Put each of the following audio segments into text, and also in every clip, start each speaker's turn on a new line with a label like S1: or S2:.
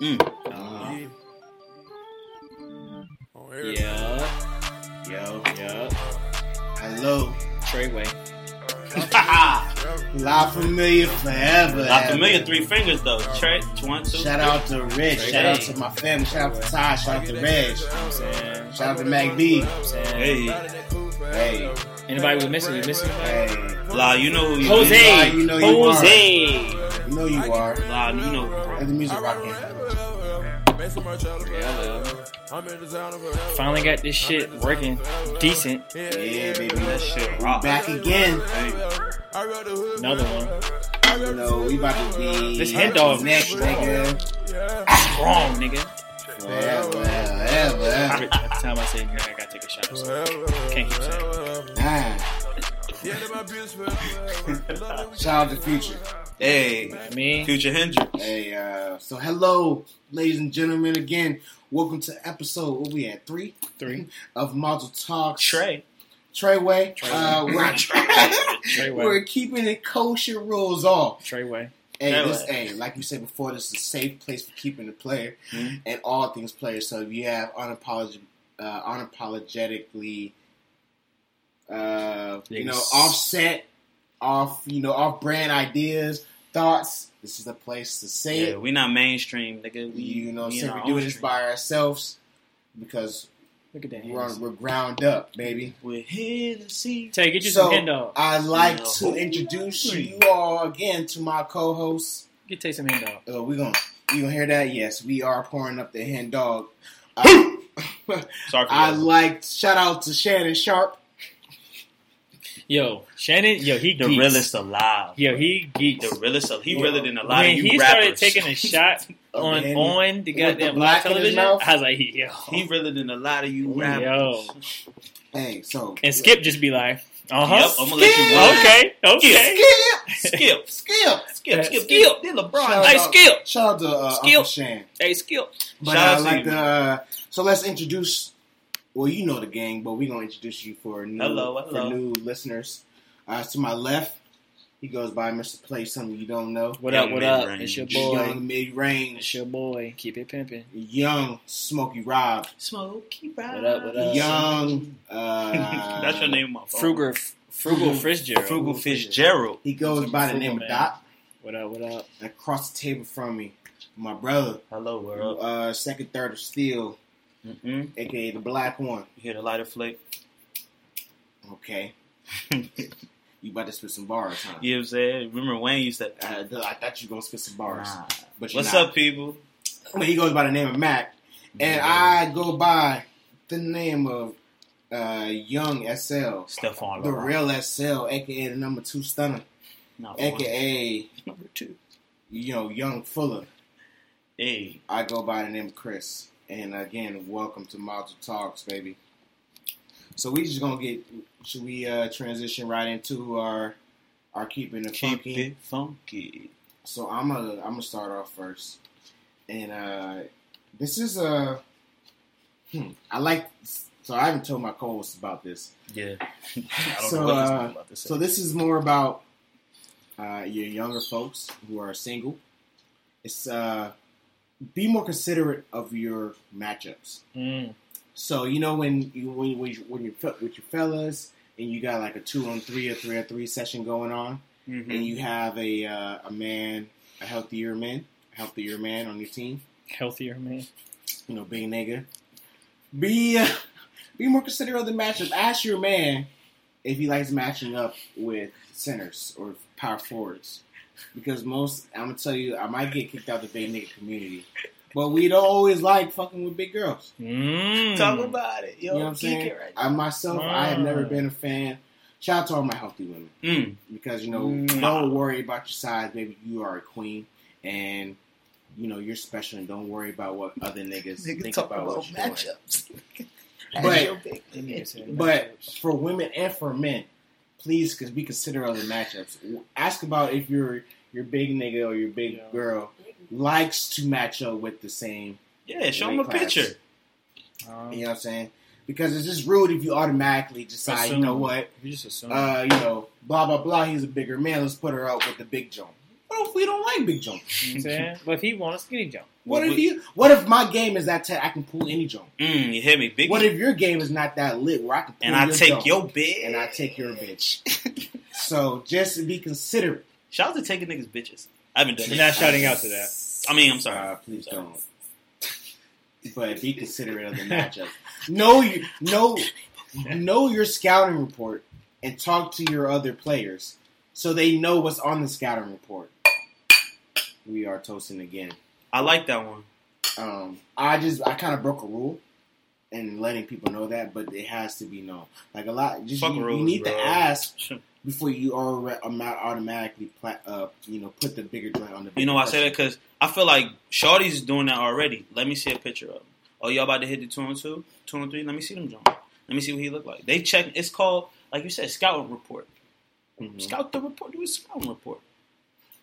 S1: Mm.
S2: Uh,
S3: Yeah.
S2: yo,
S3: Yeah.
S2: hello.
S3: Treyway.
S2: La Familia forever.
S1: La
S2: ever.
S1: Familia, three fingers though. Trey, one, two.
S2: Shout out to Rich. Shout out to my family. Shout out to Ty. Shout out to Reg.
S3: I'm.
S2: Shout out to Mac B.
S3: I'm.
S1: Hey,
S2: Hey,
S3: Anybody we missing? We missing? anybody?
S2: hey.
S1: La, you know who you
S3: Jose.
S2: You know you are. You know you are.
S1: La, you know.
S2: And the music rocking.
S3: Yeah, well. Finally got this shit working decent.
S2: Yeah, baby.
S1: That shit rock.
S2: back again.
S1: Hey,
S3: Another one.
S2: You know, we about to be
S3: This hen dog
S2: next,
S3: strong.
S2: nigga.
S3: Strong, nigga.
S2: Forever, ever.
S3: Every, every time I say nigga, I gotta take a shot. So can't keep saying. it.
S2: Ah. Shout out to Future.
S1: Hey,
S3: I mean,
S1: Future Hendrix.
S2: Hey, uh, so hello, ladies and gentlemen, again. Welcome to episode, what we at, three?
S3: three.
S2: Of Model Talks.
S3: Trey.
S2: Treyway. Uh, we're,
S3: Treyway.
S2: we're keeping it kosher rules off.
S3: Treyway.
S2: Hey,
S1: Treyway.
S2: this, hey, like you said before, this is a safe place for keeping the player
S1: Mhm.
S2: and all things player. So if you have unapolog- uh, unapologetically, uh, you know, offset, off, you know, off brand ideas, thoughts, this is the place to say
S1: Yeah,
S2: it.
S1: we not mainstream, nigga. We,
S2: You know,
S1: we
S2: so
S1: in our
S2: we're doing this by ourselves because
S3: Look at that.
S2: we're, on, we're ground up, baby.
S1: We're here to see.
S3: Tay, get you
S2: So
S3: some dog.
S2: I'd like
S1: Yeah.
S2: to introduce you all again to my co-host.
S3: Get taste some hen dog.
S2: Uh, we gonna you gonna hear that? Yes, we are pouring up the hen dog. Uh,
S1: Sorry for
S2: I
S1: that.
S2: like shout out to Shannon Sharpe.
S3: Yo, Shannon. Yo, he
S1: the
S3: geeks.
S1: realest alive.
S3: Yo, he geeks.
S1: The realest. He
S2: Yeah.
S1: realer than a lot
S3: when
S1: of you
S3: he
S1: rappers.
S3: started taking a shot on
S2: man.
S3: on the
S2: With
S3: goddamn
S2: the black in his
S3: television. I was like, yo,
S1: He realer than a lot of you rappers.
S3: yo.
S2: Hey, so
S3: And Skip just be like, uh huh.
S1: Yep, I'm gonna let you run.
S3: Okay, okay.
S2: Skip,
S1: Skip,
S2: Skip.
S1: skip,
S3: Uh,
S1: skip,
S3: Skip.
S1: Then LeBron.
S2: Shout
S3: Hey,
S2: out-
S3: Skip.
S2: Shout out to uh,
S3: Skip.
S2: Uncle Shan.
S3: Hey, Skip.
S2: But
S1: Shout out
S2: I
S1: to
S2: like
S1: you,
S2: the uh, so let's introduce. Well, you know the gang, but we're gonna introduce you for new
S1: Hello,
S2: for new listeners. Uh, to my left, he goes by Mr. Play something you don't know.
S3: What
S1: Young
S3: up? What up?
S1: mid-range.
S3: It's your boy.
S2: Young mid range,
S3: It's your boy. Keep it pimping.
S2: young Smokey Rob,
S1: Smokey Rob.
S3: What up, what up?
S2: young. Uh,
S1: That's your name my phone.
S3: Frugal, Frugal Fitzgerald.
S1: Frugal Fitzgerald.
S2: He goes by the
S3: Frugal
S2: name of
S3: man.
S2: Doc.
S3: What up? What up?
S2: Across the table from me, my brother,
S1: Hello, world.
S2: uh, second, third of steel,
S1: Mm-mm.
S2: aka the black one.
S1: You hear the lighter flick?
S2: Okay, you about to spit some bars, huh?
S1: You know what I'm saying? Remember Wayne used to.
S2: Uh, I thought you were gonna spit some bars,
S1: Nah.
S2: but
S1: What's
S2: not.
S1: up, people?
S2: But he goes by the name of Mac, and I go by the name of uh, Young SL,
S1: Stephon
S2: the real SL, aka the number two stunner,
S1: No,
S2: aka
S1: number two.
S2: you know Young Fuller.
S1: Hey,
S2: I go by the name of Chris, and again, welcome to Model Talks, baby. So we just gonna get. Should we uh, transition right into our our keeping it
S1: keep
S2: funky?
S1: it funky.
S2: So I'm gonna I'm gonna start off first, and uh, this is a. Hmm, I like. So I haven't told my co-hosts about this.
S1: Yeah. I don't
S2: So,
S1: know what this
S2: uh,
S1: about to say.
S2: So this is more about uh, your younger folks who are single. It's uh, be more considerate of your matchups.
S3: Mm.
S2: So you know when you when you, when you when you're with your fellas and you got like a two on three or three on three session going on,
S1: Mhm.
S2: and you have a uh, a man, a healthier man, a healthier man on your team.
S3: Healthier man.
S2: You know, big nigga. Be uh, be more considerate of the matchup. Ask your man if he likes matching up with centers or power forwards, because most I'm gonna tell you, I might get kicked out of the big nigga community, but we don't always like fucking with big girls.
S3: Mm.
S1: Talk about it. Yo,
S2: You know what I'm saying?
S1: right
S2: I myself, I have never
S3: Mm.
S2: been a fan. Shout out to all my healthy women
S1: Mm.
S2: because you know,
S3: Mm.
S2: don't worry about your size, Maybe You are a queen, and you know you're special. And don't worry about what other niggas think about, what you're doing. But but for women and for men, please, because we consider other matchups. Ask about if your your big nigga or your big
S3: Yeah.
S2: girl likes to match up with the same.
S1: yeah, show him
S2: weight
S1: a
S2: class.
S1: picture.
S3: Um,
S2: You know what I'm saying? Because it's just rude if you automatically decide, you know what,
S3: You just assume.
S2: uh, you know, blah blah blah. He's a bigger man. Let's put her out with the big joint. What if we don't like big jumps?
S3: You know what I'm saying? But if he want a skinny jump,
S2: What if you? What if my game is that tight? I can pull any jump.
S1: Mm, you hear me, big.
S2: What if your game is not that lit where I can pull
S1: and I
S2: your
S1: take
S2: jump
S1: your bitch
S2: and I take your bitch? so just be considerate.
S1: Shout out to taking niggas bitches. I haven't done
S3: you're
S1: it.
S3: not shouting out to that.
S1: I mean, I'm sorry.
S2: Uh, please don't. But be considerate of the matchup. Know you know know your scouting report and talk to your other players so they know what's on the scouting report. We are toasting again.
S1: I like that one.
S2: Um, I just I kind of broke a rule and letting people know that, but it has to be known. Like a lot, just
S1: Fuck
S2: you,
S1: rules,
S2: you need
S1: bro.
S2: to ask before you alre- am- automatically pla- uh, you know put the bigger joint on the.
S1: You know, I say that because I feel like Shorty's doing that already. Let me see a picture of him. Oh, y'all about to hit the two and two, two and three. Let me see them jump. Let me see what he look like. They check. It's called, like you said, scouting report.
S2: Mhm.
S1: Scout the report. Do a scouting report.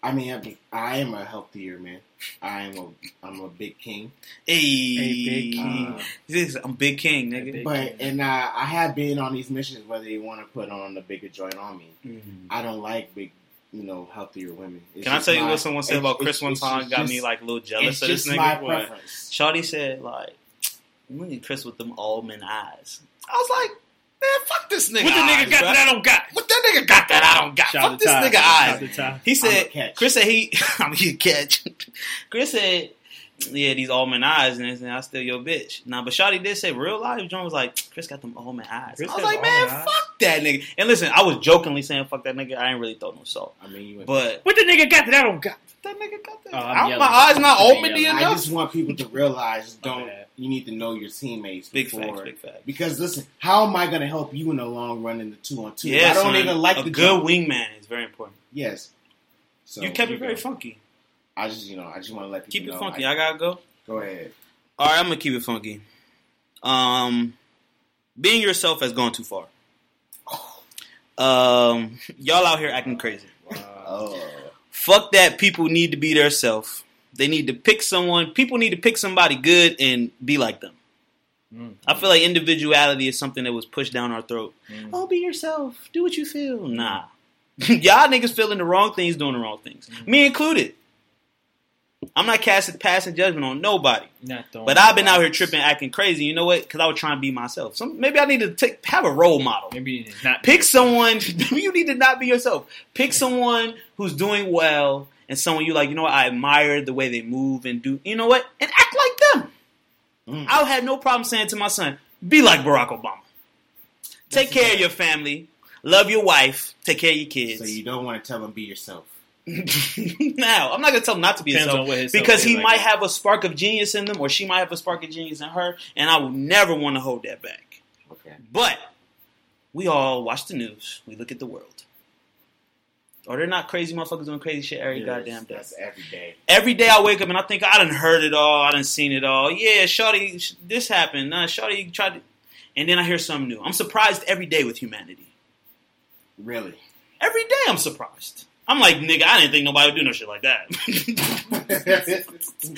S2: I mean, I, I am a healthier man. I am a I'm a big king,
S1: Hey,
S3: Hey, big king.
S2: Uh,
S1: This- I'm big king, nigga.
S3: Big
S2: but
S3: king.
S2: and uh, I have been on these missions where they want to put on the bigger joint on me.
S1: Mm.
S2: I don't like big, you know, healthier women. It's
S1: Can I
S2: just
S1: tell you what someone said about Chris one
S2: it's
S1: time?
S2: just-
S1: Got me like a little jealous
S2: It's
S1: of this
S2: just
S1: nigga.
S2: my
S1: What?
S2: preference.
S1: Shorty said like, "Look at Chris with them almond eyes." I was like, "Man, fuck this nigga."
S3: what the nigga
S1: eyes,
S3: got
S1: bruh.
S3: that I don't got?
S1: What that nigga got that I don't got?
S3: Shout
S1: fuck this
S3: to Ty.
S1: nigga
S3: Shout
S1: eyes.
S3: out to Ty.
S1: He said. Chris said he, I'm a catch. Chris said, yeah, these almond eyes, and I still your bitch. Nah, but Shotty did say real life. John was like, Chris got them almond eyes.
S3: Chris
S1: I was like, man,
S3: almond eyes?
S1: fuck that nigga. And listen, I was jokingly saying fuck that nigga. I ain't really throw no salt,
S2: I mean, you went-
S1: but
S3: What the nigga got that I don't got?
S1: That nigga got that.
S3: Oh, I'm
S1: I-
S3: yelling.
S1: my eyes not
S3: I'm
S1: almondy.
S2: I just want people to realize don't
S3: bad.
S2: you need to know your teammates
S1: Big
S2: before
S1: facts, big facts.
S2: because listen, how am I going to help you in the long run in the two on two?
S1: Yeah,
S2: I don't
S1: son,
S2: even like
S1: a
S2: the
S1: good
S2: jump.
S1: wingman is very important.
S2: Yes. So
S1: you kept it very
S2: go.
S1: funky.
S2: I just you know I just want to let people
S1: Keep it
S2: know.
S1: funky.
S2: I-
S1: I gotta go.
S2: go ahead.
S1: All right, I'm gonna keep it funky. Um, being yourself has gone too far. Um, y'all out here acting crazy.
S2: Oh,
S1: Fuck that. People need to be their self. They need to pick someone. People need to pick somebody good and be like them.
S3: Mm.
S1: I feel like individuality is something that was pushed down our throat.
S3: Mm.
S1: Oh, be yourself. Do what you feel. Nah. Y'all niggas feeling the wrong things, doing the wrong things. Me included. I'm not casting passing judgment on nobody.
S3: Not throwing
S1: But I've been out here tripping, acting crazy. You know what? Because I was trying to be myself. Some maybe I need to take have a role model.
S3: Maybe it's not
S1: Pick someone. you need to not be yourself. Pick someone who's doing well and someone you like. You know what? I admire the way they move and do. You know what? And act like them.
S2: Mm.
S1: I had no problem saying to my son, "Be like Barack Obama. Take
S2: That's
S1: care of your family. Love your wife. Take care of your kids."
S2: so you don't want to tell them be yourself.
S1: now, I'm not gonna tell him not to be
S3: Depends
S1: himself
S3: on what his self
S1: because he
S3: like
S1: might
S3: that.
S1: have a spark of genius in them, or she might have a spark of genius in her, and I will never want to hold that back.
S2: Okay.
S1: But we all watch the news. We look at the world. Or they're not crazy motherfuckers doing crazy shit every
S2: Yes,
S1: goddamn day.
S2: That's every day.
S1: Every day I wake up and I think I done heard it all. I done seen it all. Yeah, Shorty, this happened. Nah, Shorty tried to, and then I hear something new. I'm surprised every day with humanity.
S2: Really.
S1: Every day I'm surprised. I'm like, nigga, I didn't think nobody would do no shit like that.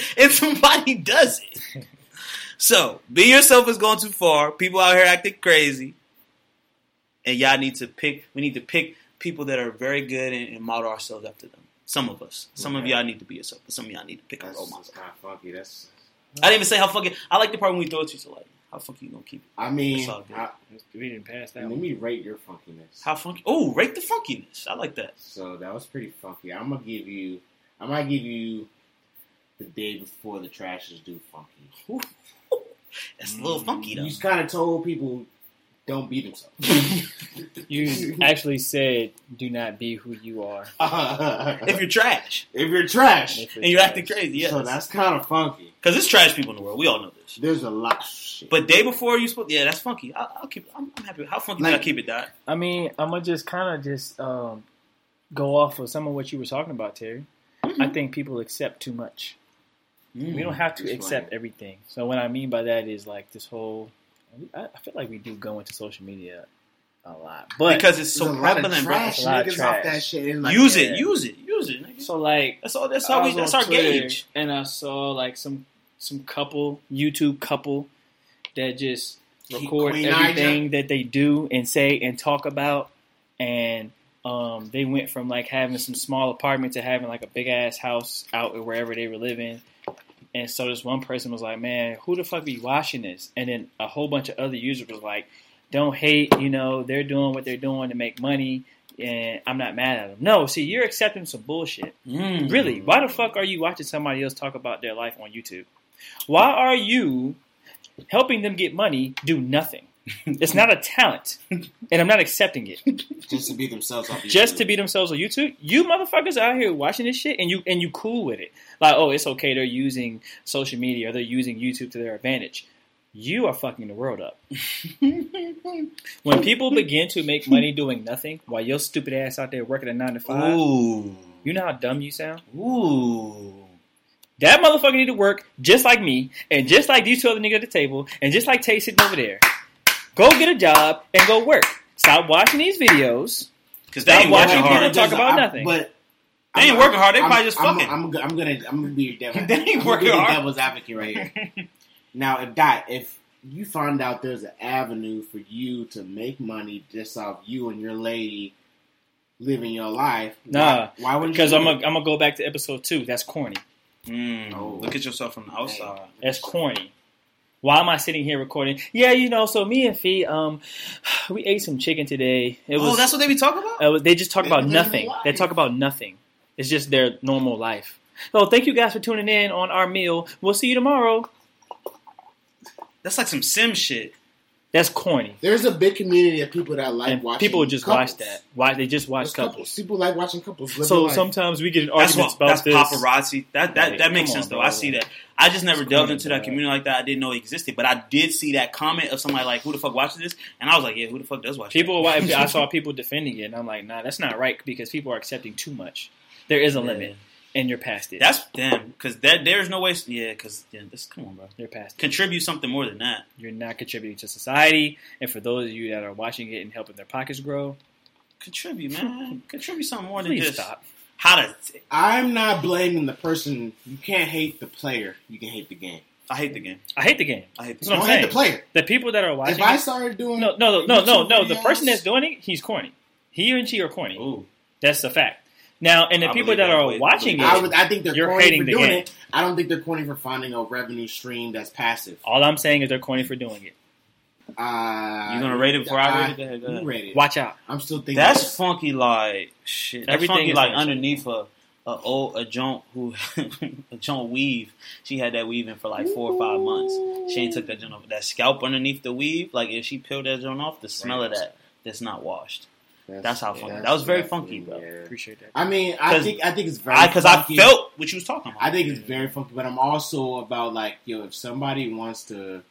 S1: and somebody does it. So, be yourself is going too far. People out here acting crazy. And y'all need to pick, we need to pick people that are very good and, and model ourselves after them. Some of us. Some of y'all need to be yourself, but some of y'all need to pick a role model.
S2: kind of funky. That's.
S1: I didn't even say how fucking, I like the part when we throw it to you, so like, how funky you gonna keep it?
S2: I mean,
S1: That's all good.
S2: I,
S3: We didn't pass that
S2: let
S3: one.
S2: me rate your funkiness.
S1: How funky? Oh, rate the funkiness. I like that.
S2: So that was pretty funky. I'm gonna give you. I might give you the day before the trash is due funky.
S1: That's a little funky though.
S2: You kind of told people don't be themselves.
S3: You actually said, "Do not be who you are."
S1: if you're trash
S2: if you're trash,
S3: If
S1: and you're acting crazy, yes.
S2: so that's kind of funky.
S1: Because there's trash people in the world. We all know this.
S2: There's a lot. Of shit.
S1: But day before you supposed, yeah, that's funky. I'll, I'll keep. I'm, I'm happy. How funky
S2: Like-
S1: did I keep it, Dot?
S3: I mean, I'm gonna just kind of just um, go off of some of what you were talking about, Terry. I think people accept too much. We don't have to
S2: Explain.
S3: accept everything. So what I mean by that is like this whole. I, I feel like we do go into social media a lot, but
S1: because it's so
S2: a lot of
S1: prevalent, bro.
S2: trash
S3: It's a lot of
S2: niggas off that shit. And like,
S1: use
S3: yeah.
S1: it, use it, use it. nigga.
S3: so like
S1: That's all. That's
S3: I
S1: how we. That's our
S3: Twitter,
S1: gauge.
S3: and I saw like some some couple YouTube couple that just record
S2: Queen
S3: everything that they do and say and talk about, and Um, they went from like having some small apartment to having like a big ass house out wherever they were living. And so this one person was like, "Man, who the fuck be watching this?" And then a whole bunch of other users was like, "Don't hate, you know, they're doing what they're doing to make money." And I'm not mad at them. No, see, you're accepting some bullshit.
S1: Mm.
S3: Really, why the fuck are you watching somebody else talk about their life on YouTube? Why are you helping them get money do nothing? It's not a talent, and I'm not accepting it.
S2: just to be themselves off
S3: Just to be themselves on YouTube, you motherfuckers out here watching this shit, and you and you cool with it. Like, oh, it's okay. They're using social media, or they're using YouTube to their advantage. You are fucking the world up. When people begin to make money doing nothing, while your stupid ass out there working a nine to five,
S1: Ooh.
S3: you know how dumb you sound.
S1: Ooh.
S3: That motherfucker need to work just like me, and just like these two other niggas at the table, and just like Tay sitting over there. Go get a job and go work. Stop watching these videos.
S1: Because they ain't
S3: watching
S1: working
S3: people
S1: hard.
S3: talk about
S2: I-
S3: nothing.
S2: But
S1: They ain't
S2: I'm-
S1: working hard, they
S2: I'm-
S1: probably just
S2: I'm,
S1: fucking.
S2: I'm, I'm, I'm gonna I'm gonna be your devil.
S1: They ain't
S2: I'm gonna
S1: working
S2: be
S1: hard.
S2: devil's advocate right here. now, if that if you find out there's an avenue for you to make money just off you and your lady living your life,
S3: Nah,
S2: why, why would
S3: Because
S2: you?
S3: I'm gonna I'm gonna go back to episode two. That's corny.
S1: Mm,
S2: Oh.
S1: Look at yourself from the outside.
S3: That's corny. Why am I sitting here recording? Yeah, you know. So me and Fee, um, we ate some chicken today. It was.
S1: oh, that's what they be talking about?
S3: Uh, they just talk
S2: They
S3: about nothing. They talk about nothing. It's just their normal life. So thank you guys for tuning in on our meal. We'll see you tomorrow.
S1: That's like some sim shit.
S3: That's corny.
S2: there's a big community of people that like
S3: And
S2: watching.
S3: people just
S2: couples.
S3: watch that. Why they just watch
S2: There's
S3: couples.
S2: People like watching couples.
S3: So
S2: life.
S3: sometimes we get in
S1: That's
S3: arguments
S1: what,
S3: about
S1: that's
S3: this.
S1: paparazzi. That that,
S3: Like,
S1: that makes
S3: come
S1: sense
S3: on,
S1: though.
S3: bro.
S1: I see that. I just never
S3: It's
S1: delved
S3: corny,
S1: into that
S3: bro.
S1: community like that. I didn't know it existed, but I did see that comment of somebody like, "Who the fuck watches this?" And I was like, "Yeah, who the fuck does watch?"
S3: People,
S1: that?
S3: I saw people defending it, and I'm like, nah, that's not right because people are accepting too much. There is a
S1: Yeah.
S3: limit, and you're past it.
S1: That's damn. Because that there's no way. Yeah, because yeah, this come on, bro.
S3: you're past it.
S1: Contribute something more than that.
S3: You're not contributing to society, and for those of you that are watching it and helping their pockets grow,
S1: Contribute, man. Contribute something more than
S3: please
S1: just
S3: stop.
S1: how to.
S2: I'm not blaming the person. You can't hate the player. You can hate the game.
S1: I hate the game.
S3: I hate the game.
S1: I hate the game.
S2: Don't hate the player.
S3: The people that are watching,
S2: If I started doing
S3: no, no, no, no, no,
S2: YouTube
S3: no. The person that's doing it, he's corny. He and she are corny.
S1: Ooh.
S3: That's a fact. Now, and the
S1: I
S3: people that
S1: that.
S3: are
S1: Wait,
S3: watching
S1: believe
S2: I
S3: it,
S2: would. I think they're
S3: You're
S2: corny
S3: hating
S2: for
S3: the
S2: doing
S3: game.
S2: it. I don't think they're corny for finding a revenue stream that's passive.
S3: all I'm saying is they're corny for doing it.
S2: Uh,
S1: You gonna rate it before I rate it? Go ahead, go ahead.
S2: rate it.
S3: Watch out.
S2: I'm still thinking.
S1: That's funky, like shit. That's
S3: Everything
S1: funky,
S3: is
S1: like underneath a a old a joint who a joint weave. She had that weave in for like four or five months. She ain't took that joint off. That scalp underneath the weave, like if she peeled that joint off, the smell of that that's not washed. That's how funky. That was very funky, bro.
S3: Appreciate that.
S2: I mean, I
S1: 'Cause
S2: think I think it's very
S1: Because I,
S2: funky.
S1: felt what you was talking about.
S2: I think it's very funky, but I'm also about like, yo, if somebody wants to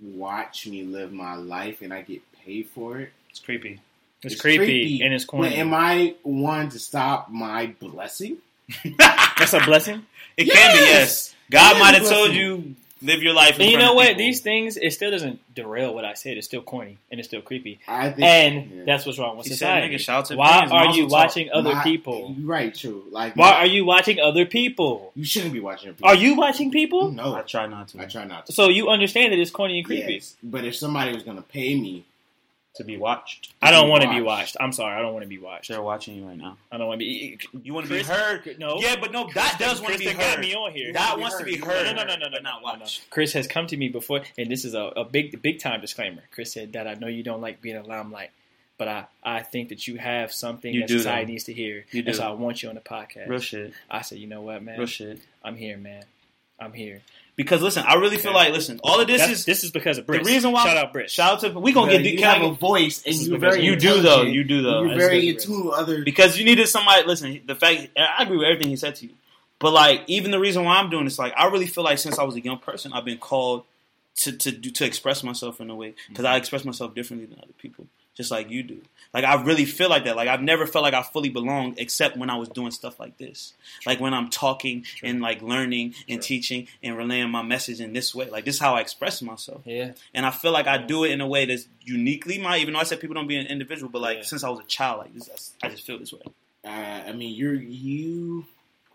S2: watch me live my life and I get paid for it,
S1: it's creepy.
S3: It's,
S2: It's
S3: creepy,
S2: creepy.
S3: and it's
S2: but
S3: corny.
S2: am I one to stop my blessing?
S3: That's a blessing.
S1: It can be yes. God might have told you live your life. In
S3: you
S1: front
S3: know
S1: of
S3: what?
S1: people.
S3: These things, it still doesn't derail what I said. It's still corny and it's still creepy.
S2: I think,
S3: And
S2: yeah.
S3: that's what's wrong with
S1: He said,
S3: society.
S1: "Nigga, shout
S3: Why
S1: Benz,
S3: are you
S1: tov."
S3: watching other
S2: My-
S3: people?
S2: Right, true. Like,
S3: Why are you watching other people?
S2: you shouldn't be watching people.
S3: Are you watching people?
S2: No,
S1: I try not to.
S2: I try not to.
S3: So you understand that it's corny and creepy.
S2: Yes, but if somebody was going to pay me,
S1: to be watched.
S3: I don't want to be watched. I'm sorry. I don't want to be watched.
S1: They're watching you right now.
S3: I don't want to be.
S1: You want to be heard?
S3: No.
S1: Yeah, but no, that does want to be
S3: Kristen
S1: heard.
S3: got me on here.
S1: That
S2: be
S1: wants to be heard.
S3: No, no, no, no, no,
S1: but not
S3: no, no.
S1: watched.
S3: Chris has come to me before, and this is a, a big, big time disclaimer. Chris said that I know you don't like being a limelight, but I, I think that you have something
S1: You
S3: that
S1: do,
S3: society
S1: though.
S3: needs to hear,
S1: You
S3: and
S1: do.
S3: so I want you on the podcast.
S1: Real shit.
S3: I said, you know what, man,
S1: Real shit.
S3: I'm here, man. I'm here.
S1: Because listen, I really feel
S3: Okay.
S1: like listen, all of this
S3: That's-
S1: is
S3: this is because of
S1: the reason why.
S3: shout out Briss.
S1: Shout out to we gonna
S2: Well,
S1: get deep.
S2: you
S1: can I
S2: have a
S1: get-
S2: voice, and you're very
S1: you do though. You do though.
S2: You're very
S3: good,
S2: in tune other.
S1: because you needed somebody. Listen, the fact I agree with everything he said to you, but like even the reason why I'm doing this, like I really feel like since I was a young person, I've been called to to do, to express myself in a way because I mm-hmm. express myself differently than other people, just like you do. Like I really feel like that. Like I've never felt like I fully belonged except when I was doing stuff like this. Like when I'm talking and like learning and
S3: True.
S1: teaching and relaying my message in this way. Like this is how I express myself.
S3: Yeah,
S1: And I feel like I do it in a way that's uniquely mine, even though I said people don't be an individual, but like
S3: Yeah.
S1: since I was a child, like this, I just feel this way.
S2: Uh, I mean, you're you.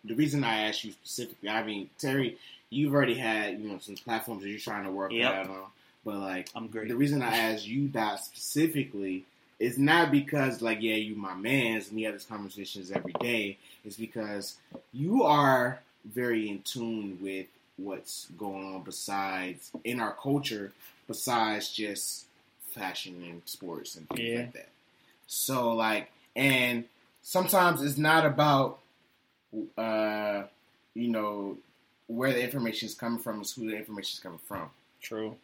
S2: The reason I asked you specifically, I mean, Terry, you've already had you know some platforms that you're trying to work
S1: Yep.
S2: out on, but like
S1: I'm great.
S2: the reason I asked you that specifically is not because like yeah, you my man's and we have these conversations every day. It's because you are very in tune with what's going on besides in our culture, besides just fashion and sports and things
S3: Yeah.
S2: like that. So like, and sometimes it's not about, uh, you know, where the information is coming from. It's who the information is coming from.
S3: True.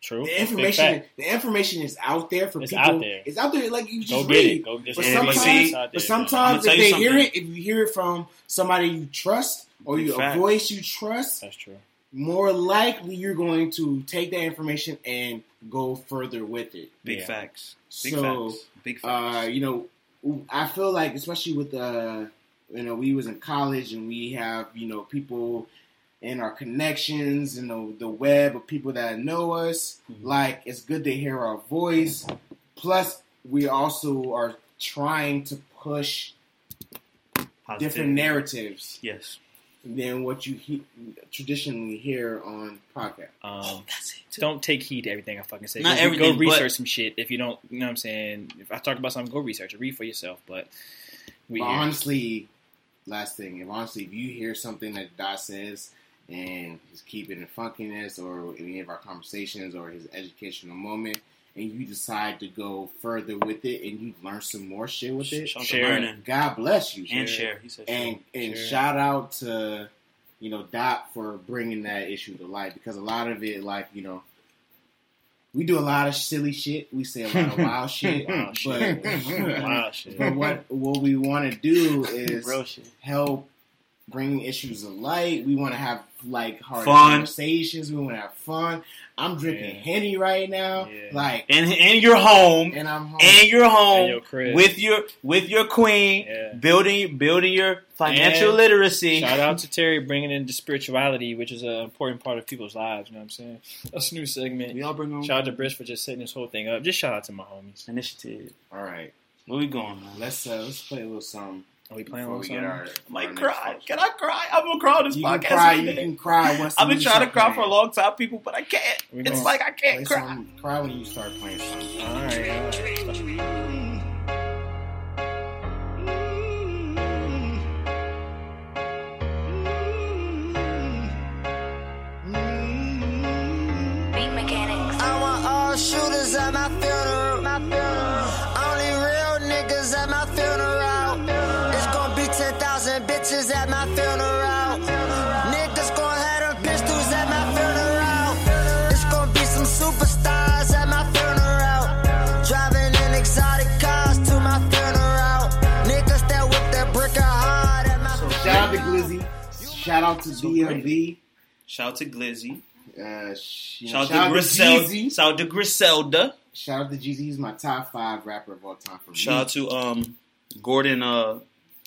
S3: True.
S2: The information, the information is out there for
S3: It's
S2: people.
S3: out there.
S2: It's out there. Like you
S3: Go
S2: just
S3: get
S2: read.
S3: it. Go just
S2: But
S3: get
S2: sometimes-
S3: It's out
S2: But sometimes if they hear it, if you hear it from somebody you trust or you a voice you trust,
S3: That's true.
S2: more likely you're going to take that information and go further with it.
S1: Big
S3: Yeah.
S1: facts. Big
S2: So,
S1: facts. Big facts.
S2: uh, you know, I feel like, especially with uh, you know, we was in college and we have you know people in our connections and the, the web of people that know us.
S1: Mhm.
S2: Like, it's good to hear our voice. Plus, we also are trying to push
S1: Positivity.
S2: different narratives
S1: Yes.
S2: than what you he- traditionally hear on podcast.
S3: Um,
S1: That's
S3: don't take heed to everything I fucking say.
S1: Not
S3: go,
S1: everything,
S3: go research
S1: but-
S3: some shit. If you don't, you know what I'm saying. If I talk about something, go research it. Read for yourself. But we
S2: But honestly, last thing, if honestly, if you hear something that Dot says and his keeping it funkiness or any of our conversations or his educational moment, and you decide to go further with it and you learn some more shit with it,
S1: Shout out to
S3: Share it.
S1: learning
S2: God bless you.
S1: and
S2: share.
S1: share. He said
S2: And and
S3: Share.
S2: shout out to you know Dot for bringing that issue to light because a lot of it, like you know. We do a lot of silly shit. We say a lot of wild shit.
S3: Wild
S2: but,
S3: shit. Shit.
S2: but what what we want to do is help bring issues to light. We want to have like hard
S1: Fun.
S2: conversations. We want to have fun. I'm drinking
S3: Yeah.
S2: henny right now,
S3: Yeah.
S2: like,
S1: and and you're home,
S2: and I'm home.
S1: and you're home
S3: And your
S1: with your with your queen,
S3: Yeah.
S1: building building your financial
S3: And
S1: literacy.
S3: Shout out to Terry bringing in the spirituality, which is an important part of people's lives. You know what I'm saying? That's a new segment.
S1: We all bring on
S3: Shout out to Briss for just setting this whole thing up. Just shout out to my homies.
S1: initiative.
S2: All right,
S1: Where we going, man?
S2: let's uh, let's play a little something
S3: Are we playing
S2: before
S3: on
S2: we
S3: something?
S2: get our.
S1: I
S2: our
S1: might cry. Can I cry? I'm gonna cry on this
S2: You can
S1: podcast.
S2: cry. You can cry. Once
S1: I've been trying to
S2: start
S1: cry for a long time, people, but I can't.
S3: We
S1: It's like I can't cry.
S2: some- cry when you start playing something.
S3: All right. All right.
S4: Beat mechanics.
S5: I want all shooters at my funeral. My funeral. Only real niggas at my
S2: out to DMV.
S1: Shout out to Glizzy.
S2: Uh, sh-
S1: Shout out
S2: shout
S1: to
S2: out to
S1: Griselda. Shout out to Griselda.
S2: Shout out to Jeezy. He's my top five rapper of all time for me.
S1: Shout out to um Gordon. Uh,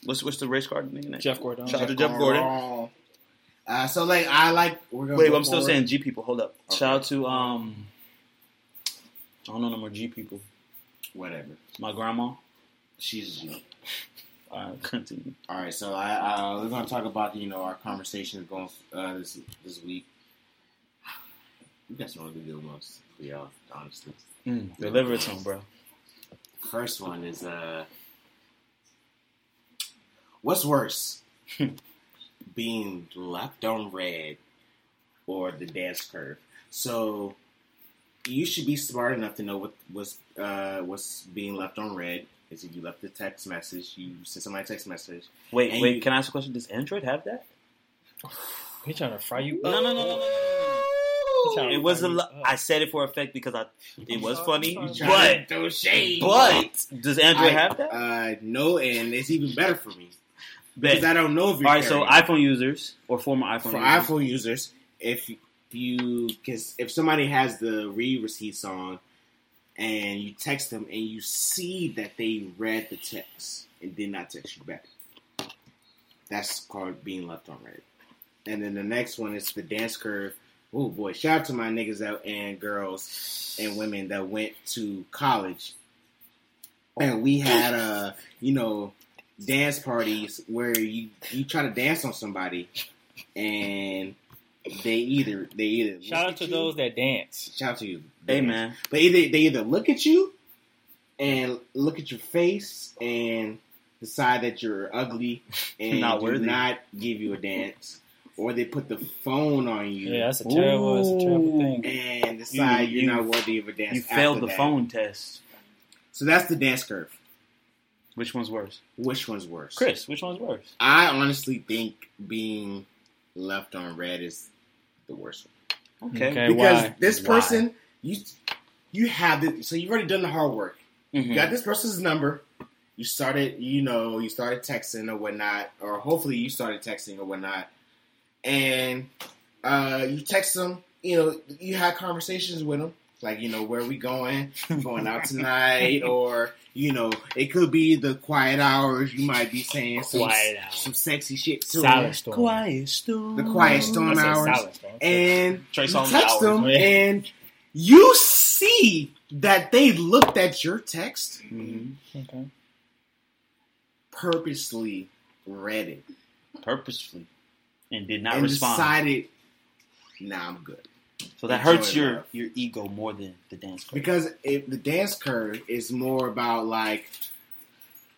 S1: what's what's the race car nigga name?
S3: Jeff Gordon.
S1: Shout out to Jeff Gordon.
S2: Uh, so like I like. We're gonna
S1: Wait, I'm still saying G people. Hold up.
S2: Okay.
S1: Shout out to um. I don't know no more G people.
S2: whatever.
S1: My grandma.
S2: She's a G.
S1: All right, continue.
S2: All right, so I uh, we're gonna talk about you know our conversations going uh, this this week. You got some really good ones for y'all, honestly.
S1: Mm, deliver it to bro.
S2: First one is uh, what's worse, being left on read or the dance curve? So you should be smart enough to know what was uh, what's being left on read. Is if you left a text message, you sent somebody a text message.
S1: Wait, wait.
S2: you-
S1: Can I ask a question? Does Android have that?
S3: He trying to fry you
S1: No,
S3: up.
S1: no, no, no, no, no.
S3: He trying to
S1: It was a. Lo- I said it for effect because I. It was funny, but
S2: to throw shade.
S1: but does Android
S2: I-
S1: have that?
S2: Uh, no, and it's even better for me
S1: Bet.
S2: because I don't know if you're
S1: All right, so iPhone users or former iPhone
S2: for
S1: users.
S2: iPhone users, if you because if somebody has the read receipts on and you text them and you see that they read the text and did not text you back, that's called being left on read. And then the next one is the dance curve. Oh boy! Shout out to my niggas out and girls and women that went to college, and we had uh you know dance parties where you you try to dance on somebody and they either they either
S3: Shout out to
S2: you-
S3: those that dance.
S2: shout out to you
S1: Hey man,
S2: but either they either look at you and look at your face and decide that you're ugly and
S1: Not
S2: do
S1: worthy.
S2: not give you a dance, or they put the phone on you
S3: Yeah, that's a terrible, that's a terrible thing.
S2: and decide
S1: You-
S2: you, are
S1: you-
S2: not worthy of a dance.
S1: You failed
S2: after
S1: the
S2: that.
S1: phone test.
S2: So that's the dance curve.
S1: Which one's worse?
S2: Which one's worse?
S3: Chris, which one's worse?
S2: I honestly think being left on read is the worst one.
S1: Okay.
S3: Okay.
S2: because
S3: why?
S2: this
S1: Why?
S2: person, you you have it. So you've already done the hard work.
S1: Mhm.
S2: You got this person's number. You started, you know, you started texting or whatnot, or hopefully you started texting or whatnot, and uh, you text them. You know, you had conversations with them, like you know, where are we going? going out tonight, or you know, it could be the quiet hours. You might be saying some
S3: Quiet hours.
S2: some sexy shit to
S3: Silent
S2: them.
S3: storm.
S1: Quiet storm.
S2: The quiet storm hours,
S3: storm.
S2: and
S1: Trey
S2: you text
S1: hours,
S2: them,
S3: yeah.
S2: and you see that they looked at your text
S1: Mhm.
S3: Okay.
S2: purposely read it
S1: Purposefully, and did not
S2: and
S1: respond.
S2: decided, "Nah, I'm good."
S1: so that
S2: enjoy
S1: hurts your
S2: love.
S1: your ego more than the dance. Club.
S2: Because if the dance curve is more about like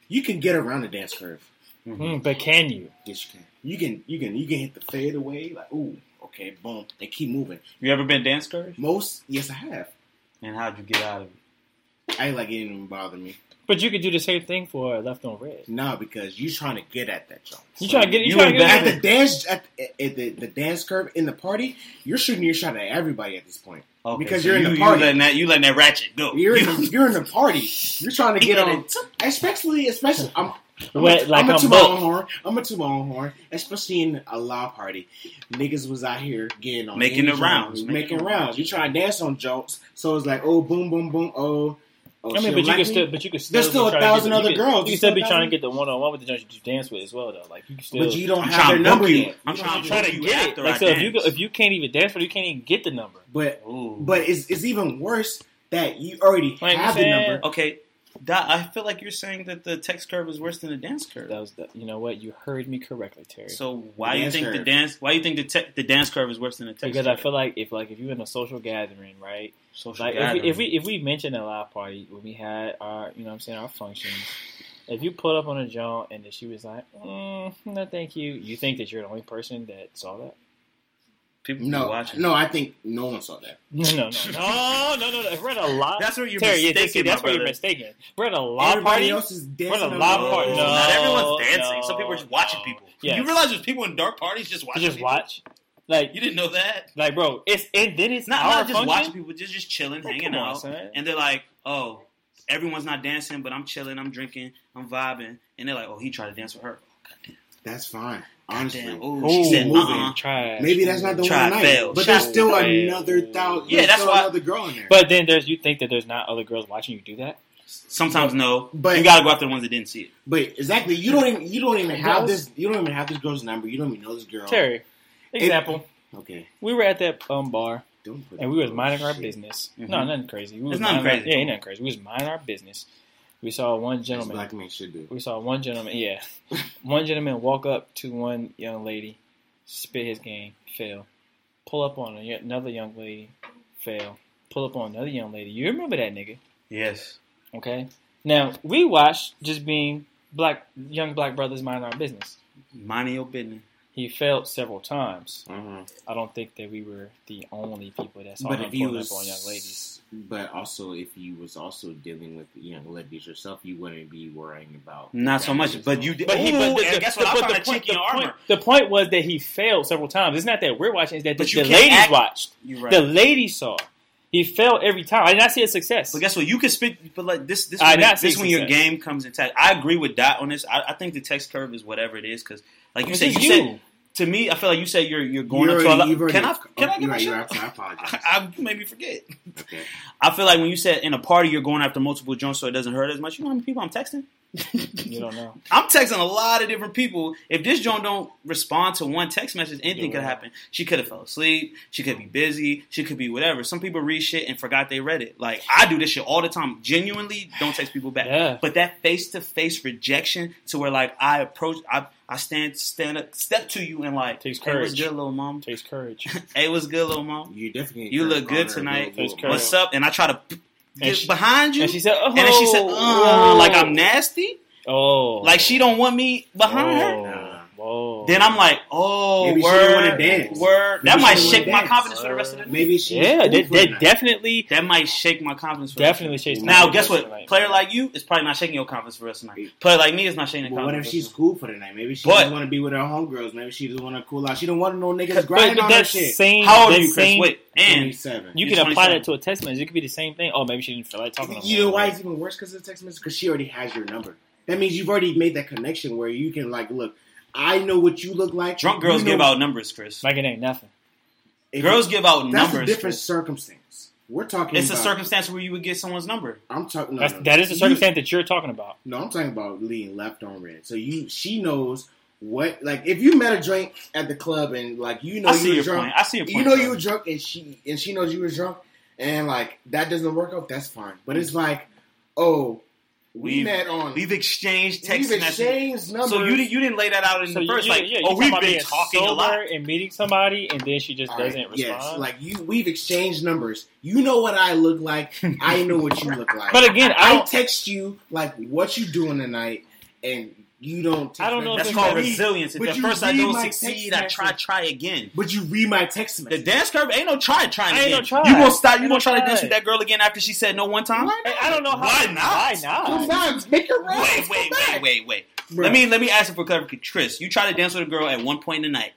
S2: you can get around the dance curve.
S1: Mhm.
S3: Hmm, but can you?
S2: Yes, you can. You can. You can. You can hit the fade away. Like, ooh, okay, boom, and keep moving.
S1: You ever been dance curve?
S2: Most, yes, I have.
S1: And how'd you get out of it?
S2: I ain't like it didn't even bother me.
S3: But you could do the same thing for left on read.
S2: No, because you trying to get at that jump.
S3: You trying to get? You,
S1: You
S3: trying to get?
S2: At the dance, at, at the, the dance curve in the party, you're shooting your shot at everybody at this point.
S1: Okay,
S2: Because
S1: so
S2: you're in
S1: you,
S2: the
S1: you
S2: party.
S1: letting that you letting that ratchet go.
S2: You're in the, you're in the party. You're trying to get
S1: let
S2: on,
S1: it-
S2: especially especially. I'm, I'm
S3: Wet
S2: a,
S3: like
S2: I'm a
S3: I'm
S2: to my own
S3: booked.
S2: horn. I'm a to my own horn. Especially in a law party, niggas was out here getting on
S1: Making the
S2: joint,
S1: rounds,
S2: making,
S1: making
S2: rounds.
S1: rounds.
S2: You try to dance on jokes, so it's like oh boom boom boom oh. oh
S3: I mean, but you
S2: like
S3: can
S2: me?
S3: still, but you can still.
S2: There's still a thousand
S3: get
S2: other
S3: you can-
S2: girls.
S3: You can still
S2: still
S3: be
S2: a
S3: trying to get the one on one with the joints that you dance with as well, though. Like you can still.
S2: But you don't
S1: I'm
S2: have
S1: trying
S2: their number
S1: book you.
S2: yet.
S1: I'm trying to
S2: have
S3: trying to
S1: you
S3: get it.
S1: after
S3: Like
S1: I
S3: so, if you go, if you can't even dance with, you can't even get the number.
S2: But
S1: Ooh.
S2: but it's, it's even worse that you already
S3: Like
S2: have the number.
S1: okay, Dot, I feel like you're saying that the text curve is worse than the dance curve.
S3: That was the, you know what you heard me correctly, Terry.
S1: So why
S2: do
S1: you
S2: dance
S1: think the dance? Why do you think the te- the dance curve is worse than the text?
S3: because I feel like if like if you're in a social gathering, right?
S1: social
S3: Like if we,
S1: gathering.
S3: if we if we mentioned a live party when we had our you know what I'm saying our functions, if you pull up on a joint and then she was like, mm, no, thank you, you think that you're the only person that saw that?
S1: People be
S2: No,
S1: watching.
S2: no, I think no one saw that.
S3: No, no, no, no, no, no, no. If we're a live,
S1: That's where you're
S3: Terry, yeah,
S1: mistaken,
S3: see, that's
S1: my
S3: where you're mistaken. We're at a live
S2: Everybody
S3: party.
S2: else is dancing.
S3: What a
S2: on
S3: live
S2: the-
S3: party.
S1: No,
S3: No,
S1: not everyone's dancing.
S3: no,
S1: Some people are just watching
S3: no.
S1: people.
S3: Yes.
S1: You realize there's people in dark parties just
S3: You
S1: watching.
S3: just
S1: people?
S3: watch, like,
S1: You didn't know that?
S3: like, bro. It's and then it's
S1: Not,
S3: our
S1: not just
S3: function.
S1: watching people, just just chilling,
S3: Like,
S1: hanging
S3: come on,
S1: out,
S3: son.
S1: and they're like, "Oh, everyone's not dancing, but I'm chilling, I'm drinking, I'm vibing," and they're like, "Oh, he tried to dance with her."
S2: Oh, That's fine. Honestly,
S1: Damn. Ooh,
S3: Ooh,
S1: she said,
S2: moving.
S1: "Uh-uh."
S3: Trash.
S2: maybe that's not the
S1: Try
S2: one night,
S1: fail.
S2: but
S1: Try
S2: there's still
S3: fail.
S2: another thousand.
S1: Yeah, that's
S2: still
S1: why-
S2: another girl in there.
S3: But then there's you think that there's not other girls watching you do that?
S1: Sometimes no,
S2: But-
S1: you gotta go after the ones that didn't see it.
S2: But exactly, you don't even you don't even have this. You don't even have this girl's number. You don't even know this girl.
S3: Terry, example.
S2: Okay,
S3: we were at that um bar
S2: don't put
S3: and we was
S2: that
S3: minding our
S2: shit.
S3: business.
S1: Mhm.
S3: No, nothing crazy. We was
S1: It's nothing
S3: minding our-
S1: crazy.
S3: yeah, ain't nothing crazy. We was minding our business. We saw one
S2: As
S3: gentleman.
S2: black men should do.
S3: We saw one gentleman. Yeah, one gentleman walk up to one young lady, spit his game, fail. Pull up on another young lady, fail. Pull up on another young lady. You remember that nigga?
S1: Yes,
S3: Okay. Now we watched just being black young black brothers mind our business.
S1: Mind your business.
S3: He failed several times.
S2: Uh-huh.
S3: I don't think that we were the only people that saw
S2: But
S3: him
S2: if you
S3: pulling
S2: was
S3: up on young ladies.
S2: but also if you was also dealing with young ladies yourself, you wouldn't be worrying about
S1: Not so much, but you did.
S3: But he,
S1: Ooh,
S3: but the,
S1: and
S3: the- the-
S1: I
S3: the point, the, point, the point was that he failed several times. It's not that we're watching; it's that the, the ladies
S1: act-
S3: watched.
S1: You're right.
S3: The ladies saw. He failed every time. I did not see a success.
S1: But guess what? You can spit, but like this, this,
S3: I
S1: when,
S3: not
S1: this when your game comes intact. I agree with Dot on this. I, I think the text curve is whatever it is because, like you said, you,
S3: just
S1: said to me, I feel like you said you're you're going
S2: You're
S1: into a lot.
S2: you've already-
S1: Can I? Can
S2: oh,
S1: I get
S2: you're
S1: my
S2: right,
S1: shit?
S2: you're right, I apologize.
S1: I, I, you made me forget.
S2: Okay.
S1: I feel like when you said in a party you're going after multiple joints so it doesn't hurt as much. You know how many people I'm texting?
S3: you don't know.
S1: I'm texting a lot of different people. If this joint don't respond to one text message, anything
S3: Yeah,
S1: could
S3: well.
S1: happen. She could have fell asleep. She could be busy. She could be whatever. Some people read shit and forgot they read it. Like I do this shit all the time. Genuinely, don't text people back.
S3: Yeah.
S1: But that face to face rejection to where like I approach, I I stand stand up, step to you and like,
S3: Takes
S1: hey, what's good, little mom?
S3: Takes courage.
S1: hey, what's good, little mom?
S2: You definitely
S1: You look good tonight.
S3: Takes
S1: What's up? And I try to get
S3: she-
S1: behind you,
S3: And she said, "Oh,
S1: and then she said, uh, like I'm nasty,
S3: oh,
S1: like she don't want me behind her."
S3: Whoa. Whoa.
S1: Then I'm like, oh,
S2: Maybe she
S1: word,
S2: didn't wanna dance.
S1: word.
S2: Maybe
S1: that
S2: she
S1: might shake my
S2: dance.
S1: confidence for the rest of the day.
S2: Maybe she
S3: yeah,
S2: was
S3: that,
S2: cool for
S3: that definitely,
S1: That might shake my confidence. For
S3: definitely shakes.
S1: rest of the day. now,
S3: my
S1: guess what?
S3: tonight.
S1: Player like you is probably not shaking your confidence for the rest of the night. Player like me is not shaking the
S2: But what
S1: confidence.
S2: if she's
S1: for
S2: cool for the night? Maybe she
S1: But-
S2: just want to be with her homegirls. Maybe she just want to cool out. She don't want no niggas grinding on her
S3: that
S2: shit.
S3: same,
S1: How old are you, Chris?
S3: same-
S1: Wait, and
S2: 27.
S3: You can apply that to a text message. It could be the same thing. Oh, maybe she didn't feel like talking. to
S2: You You
S3: know
S2: why it's even worse because of the text message? Because she already has your number. That means you've already made that connection where you can like, look, I know what you look like.
S1: drunk girls
S2: You know-
S1: give out numbers, Chris.
S3: Like it ain't nothing.
S2: If-
S1: Girls give out
S2: That's
S1: numbers.
S2: a different
S1: Chris.
S2: circumstance. We're talking.
S1: It's a circumstance where you would get someone's number.
S2: I'm talking. No,
S3: That's,
S2: no,
S3: that is the
S2: You-
S3: circumstance that you're talking about.
S2: No, I'm talking about leading left on read. So you, she knows what. Like, if you met a drink at the club and like you know
S1: I
S2: you
S1: see
S2: were
S1: your
S2: drunk,
S1: point. I see your point.
S2: you know
S1: bro.
S2: you were drunk and she and she knows you were drunk and like that doesn't work out. That's fine. But it's like, oh, we
S1: We've-
S2: met on.
S1: We've exchanged text
S2: we've
S1: messages.
S2: exchanged numbers.
S1: So you, di- you didn't lay that out in
S3: So
S1: the
S3: you,
S1: first,
S3: you,
S1: like,
S3: yeah, you
S1: oh,
S3: talking
S1: we've been talking a lot.
S3: and meeting somebody, and then she just
S2: All right,
S3: doesn't respond.
S2: Yes, like you, we've exchanged numbers. You know what I look like. I know what you look like.
S3: But again, I
S2: I text you like what you doing tonight, and you don't.
S3: I don't know
S1: That's called resilience. If
S2: but
S1: at first I don't succeed, I try, try again.
S2: But you read my text
S1: The dance curve ain't no try trying again.
S3: no try.
S1: You gonna stop? You gonna
S3: no
S1: try to dance with that girl again after she said no one time?
S2: Why
S3: Hey, I don't know how.
S1: Why not?
S3: Why not?
S2: Come on, make your rounds.
S1: Wait, wait, wait, wait, wait. Let me let me ask you for clarification. Tris, you try to dance with a girl at one point in the night.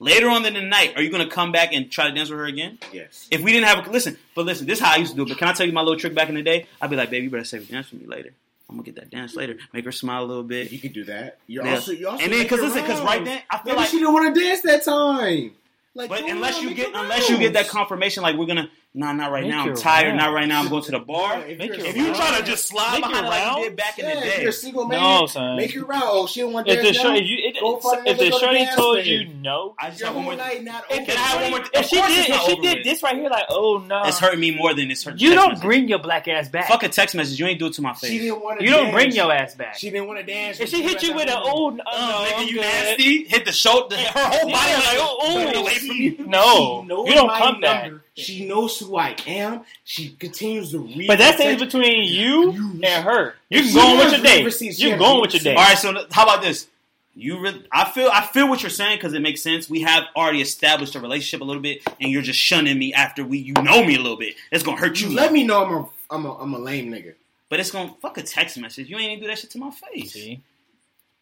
S1: Later on in the night, are you gonna come back and try to dance with her again?
S2: Yes.
S1: If we didn't have a listen, but listen, this is how I used to do it. But can I tell you my little trick back in the day? I'd be like, baby, you better save a dance with me later. I'm gonna get that dance later. Make her smile a little bit.
S2: You could do that. You're
S1: Yeah.
S2: also, you also
S1: and then, cause
S2: your
S1: listen, cause right then I feel
S2: Maybe
S1: like,
S2: she didn't want to dance that time. Like,
S1: but unless
S2: on,
S1: you get unless you get that confirmation, like we're gonna, nah, not right
S3: Make
S1: now. I'm
S3: your
S1: tired. Not right now. I'm going to the bar.
S2: If you're
S1: If you try to just slide
S3: Make
S1: behind like you did back in
S2: yeah,
S1: the
S2: if
S1: day,
S2: you're single man,
S3: No, son.
S2: make your round. Oh, she don't want to
S3: If
S2: dance
S3: the
S2: now.
S3: if, you, it, if the
S2: another
S3: shorty told
S2: with
S3: you no,
S1: I just
S2: Your
S1: have one
S2: whole
S1: more.
S2: night not
S3: if,
S2: over.
S1: Can I have one more?
S3: if she did, if she did this right here, like, oh no,
S1: It's hurting me more than it's hurting.
S3: You
S1: text
S3: don't bring your black ass back.
S1: Fuck a text message. You ain't do it to my face.
S2: She didn't want to.
S3: you don't bring your ass back.
S2: She didn't want to dance.
S3: If she hit you with an old, no,
S1: Oh, oh uh,
S3: no,
S1: nigga, you
S3: good.
S1: nasty. Hit the shoulder. Her whole body
S3: like,
S1: like,
S3: oh,
S1: oh,
S3: ooh.
S1: get away from you.
S3: No, you don't come back.
S2: Number. She knows who I am. She continues to read.
S3: But that
S2: my
S3: stays between you
S2: You-
S3: and her. You
S2: If
S3: can go on with your day.
S2: never seen- she
S3: You
S2: has
S3: can go on with your day.
S1: All right, so how about this? You really, I feel, I feel what you're saying because it makes sense. We have already established a relationship a little bit, and you're just shunning me after we, you know me a little bit. It's gonna hurt you.
S2: You let me know I'm a I'm a I'm a lame nigga.
S1: but it's gonna fuck a text message. You ain't even do that shit to my face.
S3: See?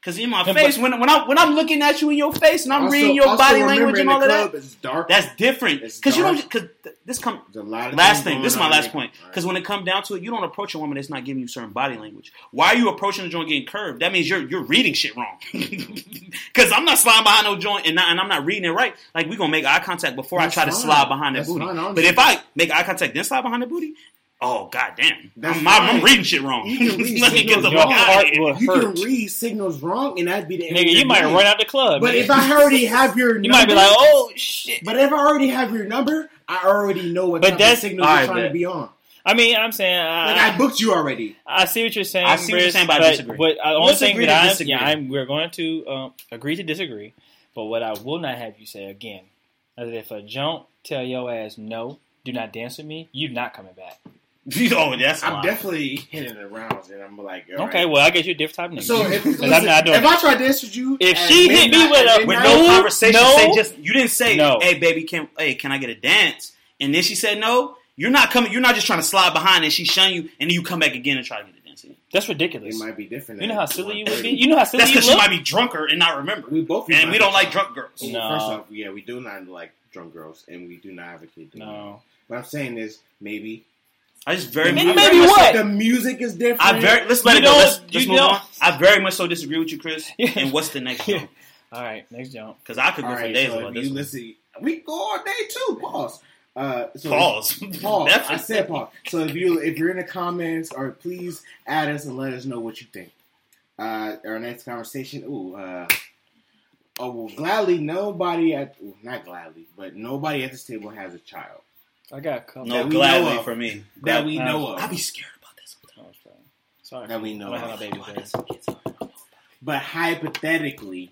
S1: Because in my
S3: Yeah,
S1: face, when when I when I'm looking at you in your face and I'm
S2: Also-
S1: reading your body language and all of that,
S2: It's dark.
S1: that's different.
S2: It's
S1: Because you
S2: dark.
S1: don't. Because this come
S2: There's a lot of
S1: Last thing, this is my last point.
S2: Right.
S1: Because when it comes down to it, you don't approach a woman that's not giving you certain body language. Why are you approaching the joint getting curved? That means you're you're reading shit wrong. Because I'm not sliding behind no joint and, not, and I'm not reading it right. Like we gonna make eye contact before
S2: That's
S1: I try to slide behind that
S2: That's
S1: booty.
S2: fine.
S1: But if I make eye contact then slide behind the booty, oh goddamn,
S2: That's
S1: I'm, I'm,
S2: fine.
S1: reading shit wrong.
S2: You can read
S1: Let me get
S2: signals
S1: the fuck
S2: wrong.
S1: out of here.
S2: You can read signals wrong, and that'd be the end
S3: Nigga, you might
S2: day.
S3: run out the club.
S2: But
S3: nigga.
S2: if I already have your,
S3: you might be like, oh shit.
S2: But if I already have your number, I already know what
S3: But
S2: type of
S3: that's-
S2: signals
S1: alright,
S2: you're trying
S1: bet.
S2: to be on.
S3: I mean, I'm saying,
S2: Like
S3: I,
S2: I booked you already.
S3: I see what you're saying.
S1: I see what you're saying, but I disagree.
S3: What, I, the only thing that I'm,
S1: disagree.
S3: yeah, I'm, we're going to um, agree to disagree. But what I will not have you say again is if I don't tell your ass no, do not dance with me, you're not coming back.
S1: oh, that's a
S2: I'm definitely hitting the rounds, and I'm like, all
S3: Okay,
S2: right.
S3: well I guess you're a different type of nigga.
S2: So if,
S3: 'Cause
S2: listen,
S3: I'm not doing
S2: if I try to dance with you,
S3: If she hit me with a-
S1: with no
S3: No,
S1: conversation.
S3: no.
S1: Say just you didn't say,
S3: No.
S1: "Hey, baby, can hey, can I get a dance?" And then she said no. You're not coming. You're not just trying to slide behind and she shun you, and then you come back again and try to get a dance. again.
S3: That's ridiculous.
S2: it might be different.
S3: You know how silly you would be. You know how silly
S1: That's
S3: you
S1: because she might be drunker and not remember.
S2: We both,
S1: And we don't like drunk girls.
S3: No.
S2: First off, yeah, we do not like drunk girls, and we do not advocate.
S3: No.
S2: that. What I'm saying is maybe.
S1: I just very
S3: Maybe-
S1: much.
S3: maybe
S2: the,
S3: what?
S2: The music is different.
S1: I very let's let
S3: you
S1: it go. Let's, let's
S3: you
S1: move
S3: don't-
S1: on. I very much so disagree with you, Chris. And what's the next
S3: Yeah.
S1: one?
S3: All right, next jump.
S1: Because I could go
S2: All
S1: for days
S2: so
S1: about this.
S2: you
S1: one.
S2: listen, we go all day too. Pause. Uh, so
S1: Pause.
S2: Pause. I said pause. So if you if you're in the comments, or please add us and let us know what you think. Uh, our next conversation. Ooh. Uh, oh well, gladly nobody at ooh, not gladly, but nobody at this table has a child
S3: I got a couple.
S1: No,
S2: we know
S1: gladly for me.
S2: that we know of.
S1: I
S2: of.
S1: be scared about this.
S3: Oh, sorry. Sorry.
S2: That we know
S3: I don't
S2: of.
S3: have my babies.
S2: But hypothetically,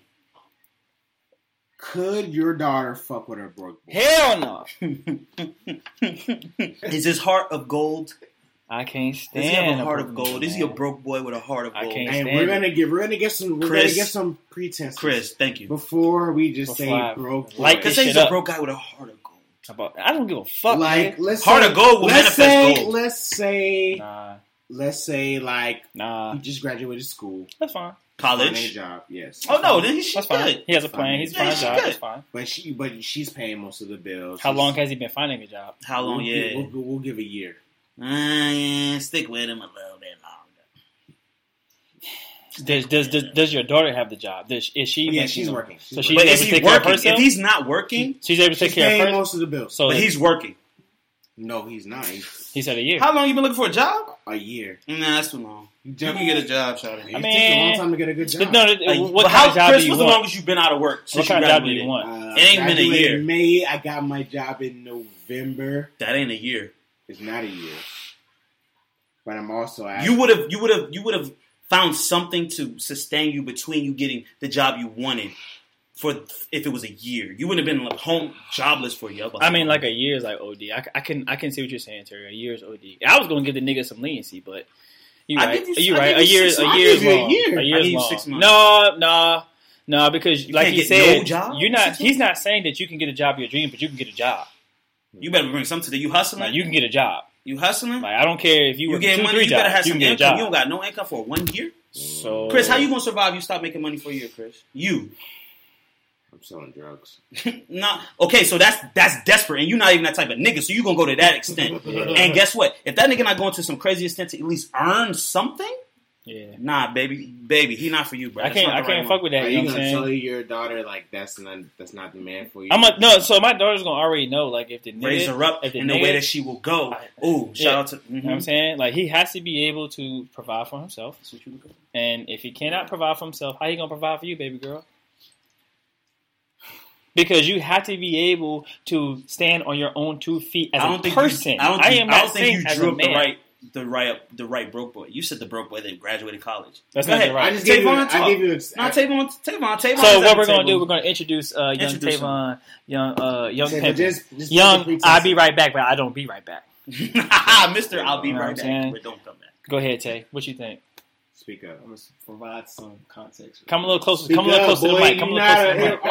S2: could your daughter fuck with her broke boy?
S3: Hell no.
S1: Is his heart of gold?
S3: I can't stand.
S1: Does he have
S3: stand
S1: a heart
S3: broke
S1: of gold?
S3: nigga,
S1: Is he a
S3: man.
S1: broke boy with a heart of
S3: I
S1: gold?
S3: can't-
S2: And
S3: stand
S2: we're gonna get we're gonna get some we're
S1: Chris.
S2: gonna get some pretenses.
S1: Chris, thank you.
S2: Before we just
S3: Before I
S2: say broke boy.
S3: like
S1: Because
S3: this
S1: he's
S3: shit
S1: a
S3: up.
S1: broke guy with a heart of gold.
S3: How About, I don't give a fuck.
S2: like
S3: nigga.
S2: let's
S1: Heart
S2: say,
S1: of gold will
S2: let's
S1: manifest
S2: say,
S1: gold.
S2: Let's say
S3: Nah,
S2: let's say like
S3: nah,
S2: he just graduated school.
S3: that's fine.
S2: Finding a
S1: College.
S2: job, yes.
S1: Oh no, then he's
S3: That's
S1: good.
S3: fine. He has a plan. He's
S1: Yeah,
S3: finding a
S1: she's
S3: job.
S1: good.
S3: That's fine.
S2: But she but she's paying most of the bills.
S3: How
S2: She's-
S3: long has he been finding a job?
S1: How long?
S2: We'll,
S1: Yeah.
S2: give, we'll, we'll give a year.
S1: Uh, yeah, stick with him a little bit longer.
S3: Does does does, does your daughter have the job? Does, is she?
S2: Yeah, she's
S3: them?
S2: working.
S3: So
S2: She's
S1: But
S3: able to take care of
S1: working?
S3: herself.
S1: If he's not working,
S3: she's able to take care of
S2: paying most of the bills.
S3: So
S1: but he's working.
S2: no, he's not. He's
S3: he said a year.
S1: How long you been looking for a job?
S2: a year.
S1: Nah, that's too long. You can get a job, Shawty.
S2: It
S3: I
S2: takes a long time to get a good job.
S3: No,
S1: Like,
S3: what
S1: but
S3: kind
S1: how,
S3: of job
S1: Chris,
S3: do you
S1: what's the longest you've been out of work since
S3: What kind
S1: you
S3: of job do you want?
S2: Uh,
S1: It ain't been a year.
S2: in May. I got my job in November.
S1: That ain't a year.
S2: It's not a year. But I'm also at,
S1: You would have, you would have, you would have found something to sustain you between you getting the job you wanted. For if it was a year, you wouldn't have been like home jobless for a year.
S3: I mean, like a year is like OD. I, I can I can see what you're saying, Terry. A year is OD. I was gonna give the nigga some leniency, but you right.
S1: you-
S3: You right. A
S1: you
S3: year
S1: six
S3: a year is
S2: a
S3: long.
S2: year.
S3: A year is long.
S1: six months.
S3: No, no, no. Because like
S1: can't
S3: he said,
S1: no
S3: you're not. He's not saying that you can get a job your dream, but you can get a job.
S1: you better bring something to you hustling.
S3: Like you can get a job.
S1: You hustling.
S3: Like I don't care if you,
S1: you get
S3: two,
S1: money.
S3: three
S1: You better
S3: jobs.
S1: have
S3: you
S1: some
S3: can get a
S1: income. You don't got no income for one year.
S3: so
S1: Chris, how you gonna survive? You stop making money for a year, Chris. You.
S2: I'm selling drugs.
S1: Nah. Okay, so that's that's desperate, and you're not even that type of nigga. So you gonna go to that extent. and guess what? If that nigga not going to some crazy extent to at least earn something,
S3: Yeah.
S1: nah, baby, baby, he not for you, bro.
S3: I
S1: That's
S3: can't. I
S1: the
S3: can't
S1: right
S3: fuck with that.
S2: Are
S3: You
S2: you
S3: know what I'm
S2: gonna
S3: saying?
S2: tell your daughter like that's not that's not the man for you?
S3: I'm a, no. So my daughter's gonna already know. Like if the nigga,
S1: Raise her up
S3: if the
S1: in the way that she will go.
S3: I-
S1: Ooh, shout
S3: Yeah.
S1: out to. mhm.
S3: You know what I'm saying? Like he has to be able to provide for himself.
S1: That's what you look.
S3: And if he cannot provide for himself, how he gonna provide for you, baby girl? Because you have to be able to stand on your own two feet as
S1: I don't
S3: a
S1: think
S3: person.
S1: You, I don't think,
S3: am
S1: I
S3: not
S1: don't think
S3: saying
S1: you
S3: as
S1: drew
S3: a
S1: up the right, the right, the right broke boy. You said the broke boy that graduated college.
S3: That's
S1: Go
S3: not
S1: ahead.
S3: the right.
S2: I just gave you. I gave you. Ex-
S1: Not Tavon, Tavon, Tavon.
S3: So what we're gonna do? We're gonna introduce uh, young
S1: Introduce him.
S3: Tavon, young uh, young
S2: Say,
S3: Pimpin.
S2: just- just
S3: young. I'll be right back, but I don't be right back.
S1: Mister, I'll be
S3: You know
S1: right back, but don't come back.
S3: Go ahead, Tay. What you think?
S2: Speak up.
S4: I'm gonna provide some context.
S3: Come a little closer.
S2: Speak
S3: come a little
S2: up,
S3: closer to the mic. Come a little closer to
S2: not
S3: the
S2: an
S3: mic.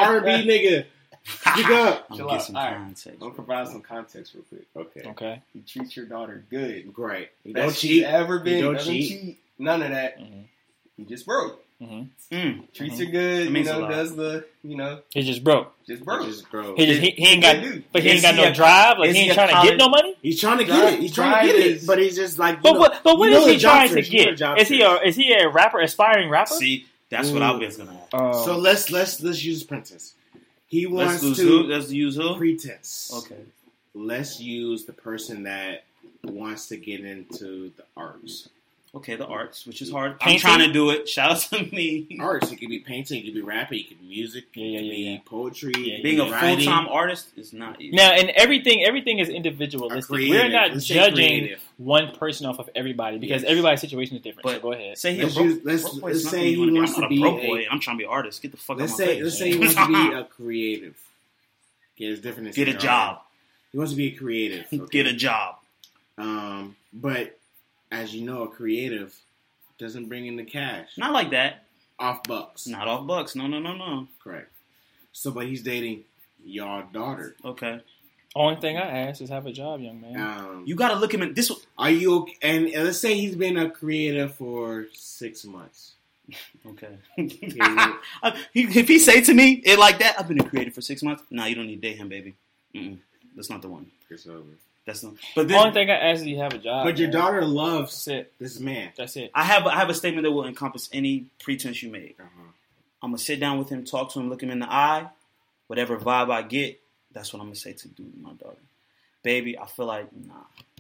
S2: R&B nigga. Speak up.
S1: I'm
S4: Chill
S1: get
S4: out.
S1: some
S4: All right.
S1: context.
S4: I'm gonna provide some context real quick.
S2: Okay.
S3: Okay.
S4: You treat your daughter good.
S2: Great. You
S4: Best
S2: don't cheat.
S4: Ever been?
S2: You don't cheat.
S4: cheat. None of that.
S3: hmm
S4: You just broke.
S3: hmm
S1: Mm.
S4: Treats
S3: Mhm.
S4: her good.
S1: That
S4: You
S1: means a
S4: know,
S1: lot.
S4: does the you know
S3: He just broke.
S4: just broke.
S2: Just bro.
S3: He just he, he ain't got,
S4: Good dude.
S3: but he
S1: Is
S3: ain't got
S1: he
S3: no
S1: a-
S3: drive. Like he
S1: he
S3: ain't
S1: a
S3: trying to get no money.
S2: He's trying to
S4: Drive-
S2: get it. He's trying to get
S4: is-
S2: it. But he's just like, you
S3: But
S2: know,
S3: what? But
S2: you
S3: what
S2: know
S3: is he trying to
S2: search, you know the
S3: get? Is he a is he a rapper, aspiring rapper?
S1: See, that's what I was gonna. Have.
S3: Um,
S2: So let's let's let's use pretense. He
S1: Let's
S2: wants
S1: who?
S2: to
S1: Let's use who?
S2: pretense.
S1: Okay.
S2: Let's use the person that wants to get into the arts.
S1: Okay, the arts, which is hard.
S3: Painting?
S1: I'm trying to do it. Shout out to me.
S2: Arts. It could be painting. It could be rapping. It could be music.
S3: Yeah,
S2: it
S3: yeah,
S2: could
S3: yeah,
S2: be
S3: yeah.
S2: poetry.
S3: Yeah,
S1: Being a full
S2: writing.
S1: time artist is not easy.
S3: now, and everything everything is individualistic.
S2: creative.
S3: We're not judging
S2: creative.
S3: One person off of everybody because
S2: Yes.
S3: everybody's situation is different. so
S1: But
S3: go ahead.
S1: Say he
S2: Let's
S1: a broke,
S2: use- let's-
S1: broke
S2: let's say he
S1: wanna
S2: wants
S1: I'm
S2: to
S1: not
S2: be
S1: a broke
S2: a-
S1: boy. I'm trying to be an artist. Get the fuck
S2: Let's
S1: out my
S2: say
S1: face.
S2: let's say he wants to be a creative. Get his different.
S1: Get a job.
S2: He wants to be a creative. okay?
S1: Get a job.
S2: Um, but as you know, a creative doesn't bring in the cash
S1: Not like that.
S2: off bucks.
S1: Not off bucks. No, no, no, no.
S2: Correct. So, but he's dating your daughter.
S1: Okay.
S3: Only thing I ask is have a job, young man.
S2: Um,
S1: You got to look him in this.
S2: are you okay? And let's say he's been a creator for six months.
S1: Okay. If he say to me it like that, I've been a creator for six months. Nah, you don't need to date him, baby. Mm-mm. That's not the one.
S2: It's over.
S1: That's not. But
S3: the
S1: Only
S3: thing I ask is you have a job.
S2: But your
S3: man.
S2: daughter loves
S3: it.
S2: this man.
S3: That's it.
S1: I have I have a statement that will encompass any pretense you made.
S2: Uh-huh.
S1: I'm gonna sit down with him, talk to him, look him in the eye. Whatever vibe I get, that's what I'm gonna say to do to my daughter. Baby, I feel like nah,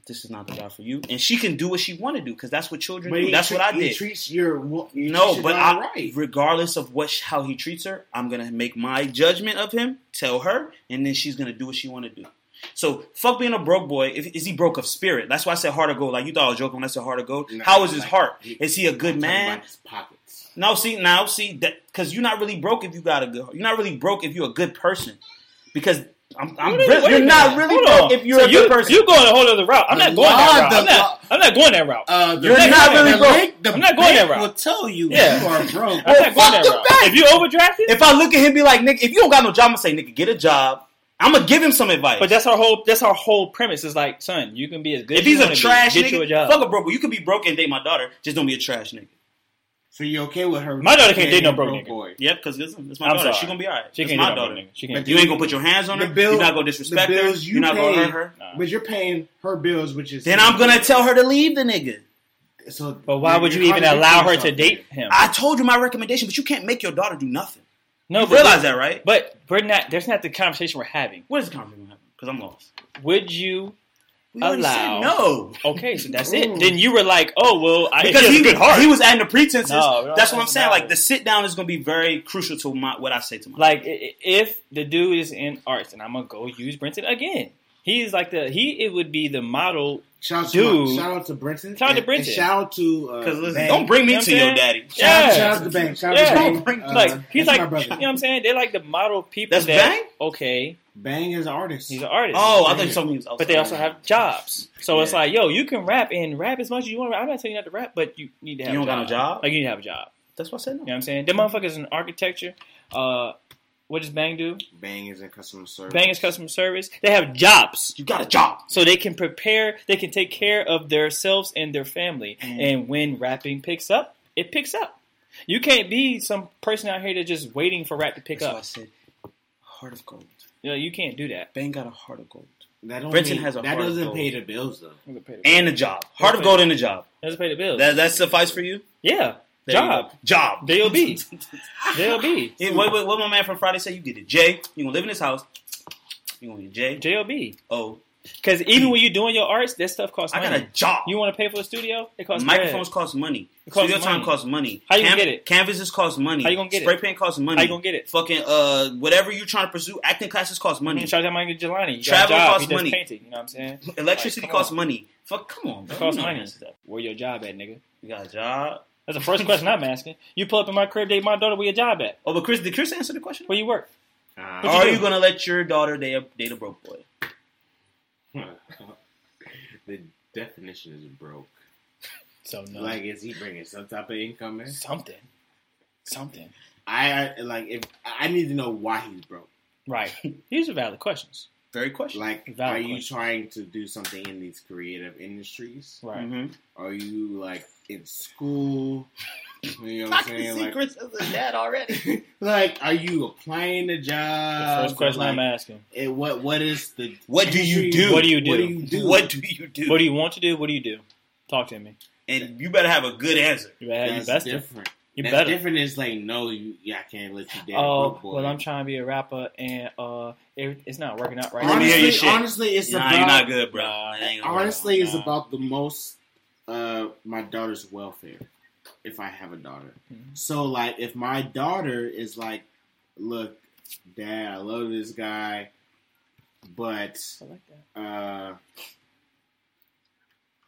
S1: this is not the guy for you, and she can do what she want to do because that's what children
S2: But
S1: do. That's
S2: tre-
S1: what I did.
S2: treats your
S1: No, but I,
S2: right.
S1: regardless of what how he treats her, I'm gonna make my judgment of him, tell her, and then she's gonna do what she want to do. So fuck being a broke boy. If, is he broke of spirit? That's why I said heart of gold. Like you thought I was joking when I said heart of gold.
S2: No,
S1: How is his
S2: like,
S1: heart?
S2: he-
S1: Is he a good
S2: I'm
S1: man?
S2: pockets.
S1: No, see now, see that because you're not really broke if you got a good. You're not really broke if you're a good person, because I'm, I'm
S3: Wait a
S1: re- you're not
S3: minute.
S1: really broke if you're
S3: So
S1: a
S3: you,
S1: good person.
S3: You're going a whole other route. I'm
S2: The
S3: not going that route. I'm not.
S2: law-
S3: I'm not going that route.
S2: Uh,
S1: You're
S2: bank-
S1: not really broke.
S2: bank- the
S3: I'm not going that route.
S2: Will tell you
S3: Yeah.
S2: you are broke.
S3: I'm not going
S1: fuck
S3: that
S1: the
S3: route.
S1: bank.
S3: If you overdrafted,
S1: if I look at him, and be like, nigga, if you don't got no job, I'm gonna say, nigga, get a job. I'm gonna give him some advice.
S3: but that's our whole. That's our whole premise. Is like, son, you can be as good.
S1: if
S3: as you
S1: he's a
S3: wanna be.
S1: trash
S3: get you a
S1: nigga,
S3: job.
S1: fuck a broke. You can be broke and date my daughter. Just don't be a trash nigga.
S2: So you okay with her?
S3: My daughter can't date no
S2: dating a
S3: broke nigga.
S2: boy.
S1: Yep, because it's, it's my
S3: I'm
S1: daughter.
S3: sorry.
S1: She gonna be alright.
S3: She
S1: It's
S3: can't
S1: my
S3: do
S1: daughter.
S3: nigga. She can't.
S2: But
S1: You ain't gonna put your hands on her.
S2: Bill-
S1: You're not gonna disrespect her.
S2: bills you
S1: You're not gonna hurt her.
S3: Nah.
S2: But you're paying her bills, which is
S1: Then I'm gonna tell her to leave the nigga.
S2: So,
S3: But why would you even allow her to date him?
S1: I told you my recommendation, but you can't make your daughter do nothing.
S3: no,
S1: you realize that, right?
S3: But we're not. There's not the conversation we're having.
S1: What is the conversation happening? Because I'm lost.
S3: Would you?
S1: We
S3: Allow.
S1: said no.
S3: Okay, so that's
S2: Ooh.
S3: it. Then you were like, oh well, I
S1: Because
S3: she
S1: he,
S3: good heart.
S1: he was adding the pretenses.
S3: No,
S1: That's what I'm saying. Like the sit down is gonna be very crucial to my what I say to my.
S3: like i- i- if the dude is in arts, and I'm gonna go use Brenton again. He's like the he. It would be the model.
S2: Shout out,
S3: Dude.
S2: to, shout out to Brenton.
S3: Shout out to
S2: And-
S3: Brenton.
S2: And shout out to uh,
S1: listen, don't bring me
S3: You know
S1: to
S3: what
S1: your
S3: saying?
S1: daddy.
S2: Shout,
S3: Yeah.
S2: shout out to Bang. Shout
S3: Yeah.
S2: out to
S1: Don't
S2: Bang.
S1: bring-
S2: Uh,
S3: like he's
S2: that's
S3: like, you know what I'm saying? They're like the model people.
S1: That's
S3: that,
S1: Bang?
S3: Okay,
S2: Bang is an artist.
S3: he's an artist.
S1: Oh, I thought you told me he was.
S3: but they also have jobs. So it's like, yo, you can rap and rap as much as you want. I'm not telling you not to rap, but you need to have.
S1: You
S3: a
S1: don't got no job?
S3: Like you need to have a job.
S1: That's what I said.
S3: You know what I'm saying? Them motherfuckers in architecture. Uh, what does Bang do?
S2: Bang is in customer service.
S3: Bang is customer service. They have jobs.
S1: You got a job.
S3: So they can prepare, they can take care of themselves and their family.
S1: Mm.
S3: And when rapping picks up, it picks up. You can't be some person out here that's just waiting for rap to pick
S1: That's why I
S3: up.
S1: said heart of gold.
S3: You know, you can't do that.
S1: Bang got a heart of gold
S2: That don't
S1: Brenton
S2: mean-
S1: has a
S2: that
S1: heart of gold gold.
S2: That doesn't
S1: gold.
S2: pay the bills though.
S3: Doesn't pay the,
S1: and a job. Heart of gold and a job.
S3: doesn't pay the bills.
S1: That that suffice for you.
S3: yeah,
S1: There you
S3: job.
S1: go. Job.
S3: J.O.B.. J.O.B.
S1: Yeah, what, what, what my man from Friday said? You get it. J. You gonna live in this house. You gonna get J.
S3: J.O.B.
S1: O.
S3: Because even when you're doing your arts, that stuff costs
S1: I
S3: money.
S1: got a job.
S3: You want to pay for a studio? It costs
S1: Microphones cost money.
S3: It costs
S1: Studio time costs money.
S3: How you gonna get it?
S1: Canvases cost money.
S3: How you gonna get it?
S1: Spray paint costs money.
S3: How you gonna get it?
S1: Fucking uh, whatever you're trying to pursue, acting classes cost
S3: I
S1: money.
S3: mean, shout money to Jelani. You
S1: Travel
S3: job.
S1: costs money.
S3: painting. You know what I'm saying?
S1: Electricity
S3: Like,
S1: costs
S3: on.
S1: money. Fuck, come on, bro.
S3: It costs
S1: You know
S3: money and
S1: stuff.
S3: Where your job at, nigga?
S1: You got a job.
S3: That's the first question I'm asking. You pull up in my crib, date my daughter. Where your job at?
S1: Oh, but Chris, did Chris answer the question?
S3: Where you work?
S2: Uh,
S3: What
S1: Are
S3: you
S1: you gonna let your daughter date a, date a broke boy?
S2: the definition is broke.
S3: So no,
S2: Like, is he bringing some type of income in?
S3: something, something.
S2: I, I like if I need to know why he's broke.
S3: Right. These are valid questions.
S1: Very question.
S2: Like,
S3: Valid
S2: are you
S3: question.
S2: trying to do something in these creative industries?
S3: Right.
S1: Mhm.
S2: Are you like in school? You know what I'm saying? Like,
S1: Chris as a dad already.
S2: like, are you applying the
S3: The
S2: job?
S3: first question
S2: like,
S3: I'm asking:
S2: what what is the
S1: What do you do?
S3: What do you do?
S2: What do you do?
S1: What do you do?
S3: What do you want to do? What do you do? Talk to me.
S1: and you better have a good answer.
S3: You better. You
S2: That's
S3: best. to.
S2: different.
S3: You
S2: That's
S3: better.
S2: different is like no, you yeah, I can't let you date a
S3: Oh
S2: broke boy.
S3: well, I'm trying to be a rapper, and uh, it, it's not working out right
S1: Let
S3: now.
S2: honestly, honestly, it's
S1: nah,
S2: about
S1: you're not good, bro.
S3: Nah,
S1: That ain't gonna work.
S2: honestly, it's
S3: Nah.
S2: about the most uh my daughter's welfare. If I have a daughter,
S3: Mhm.
S2: so like if my daughter is like, look, dad, I love this guy, but
S3: I like that.
S2: uh,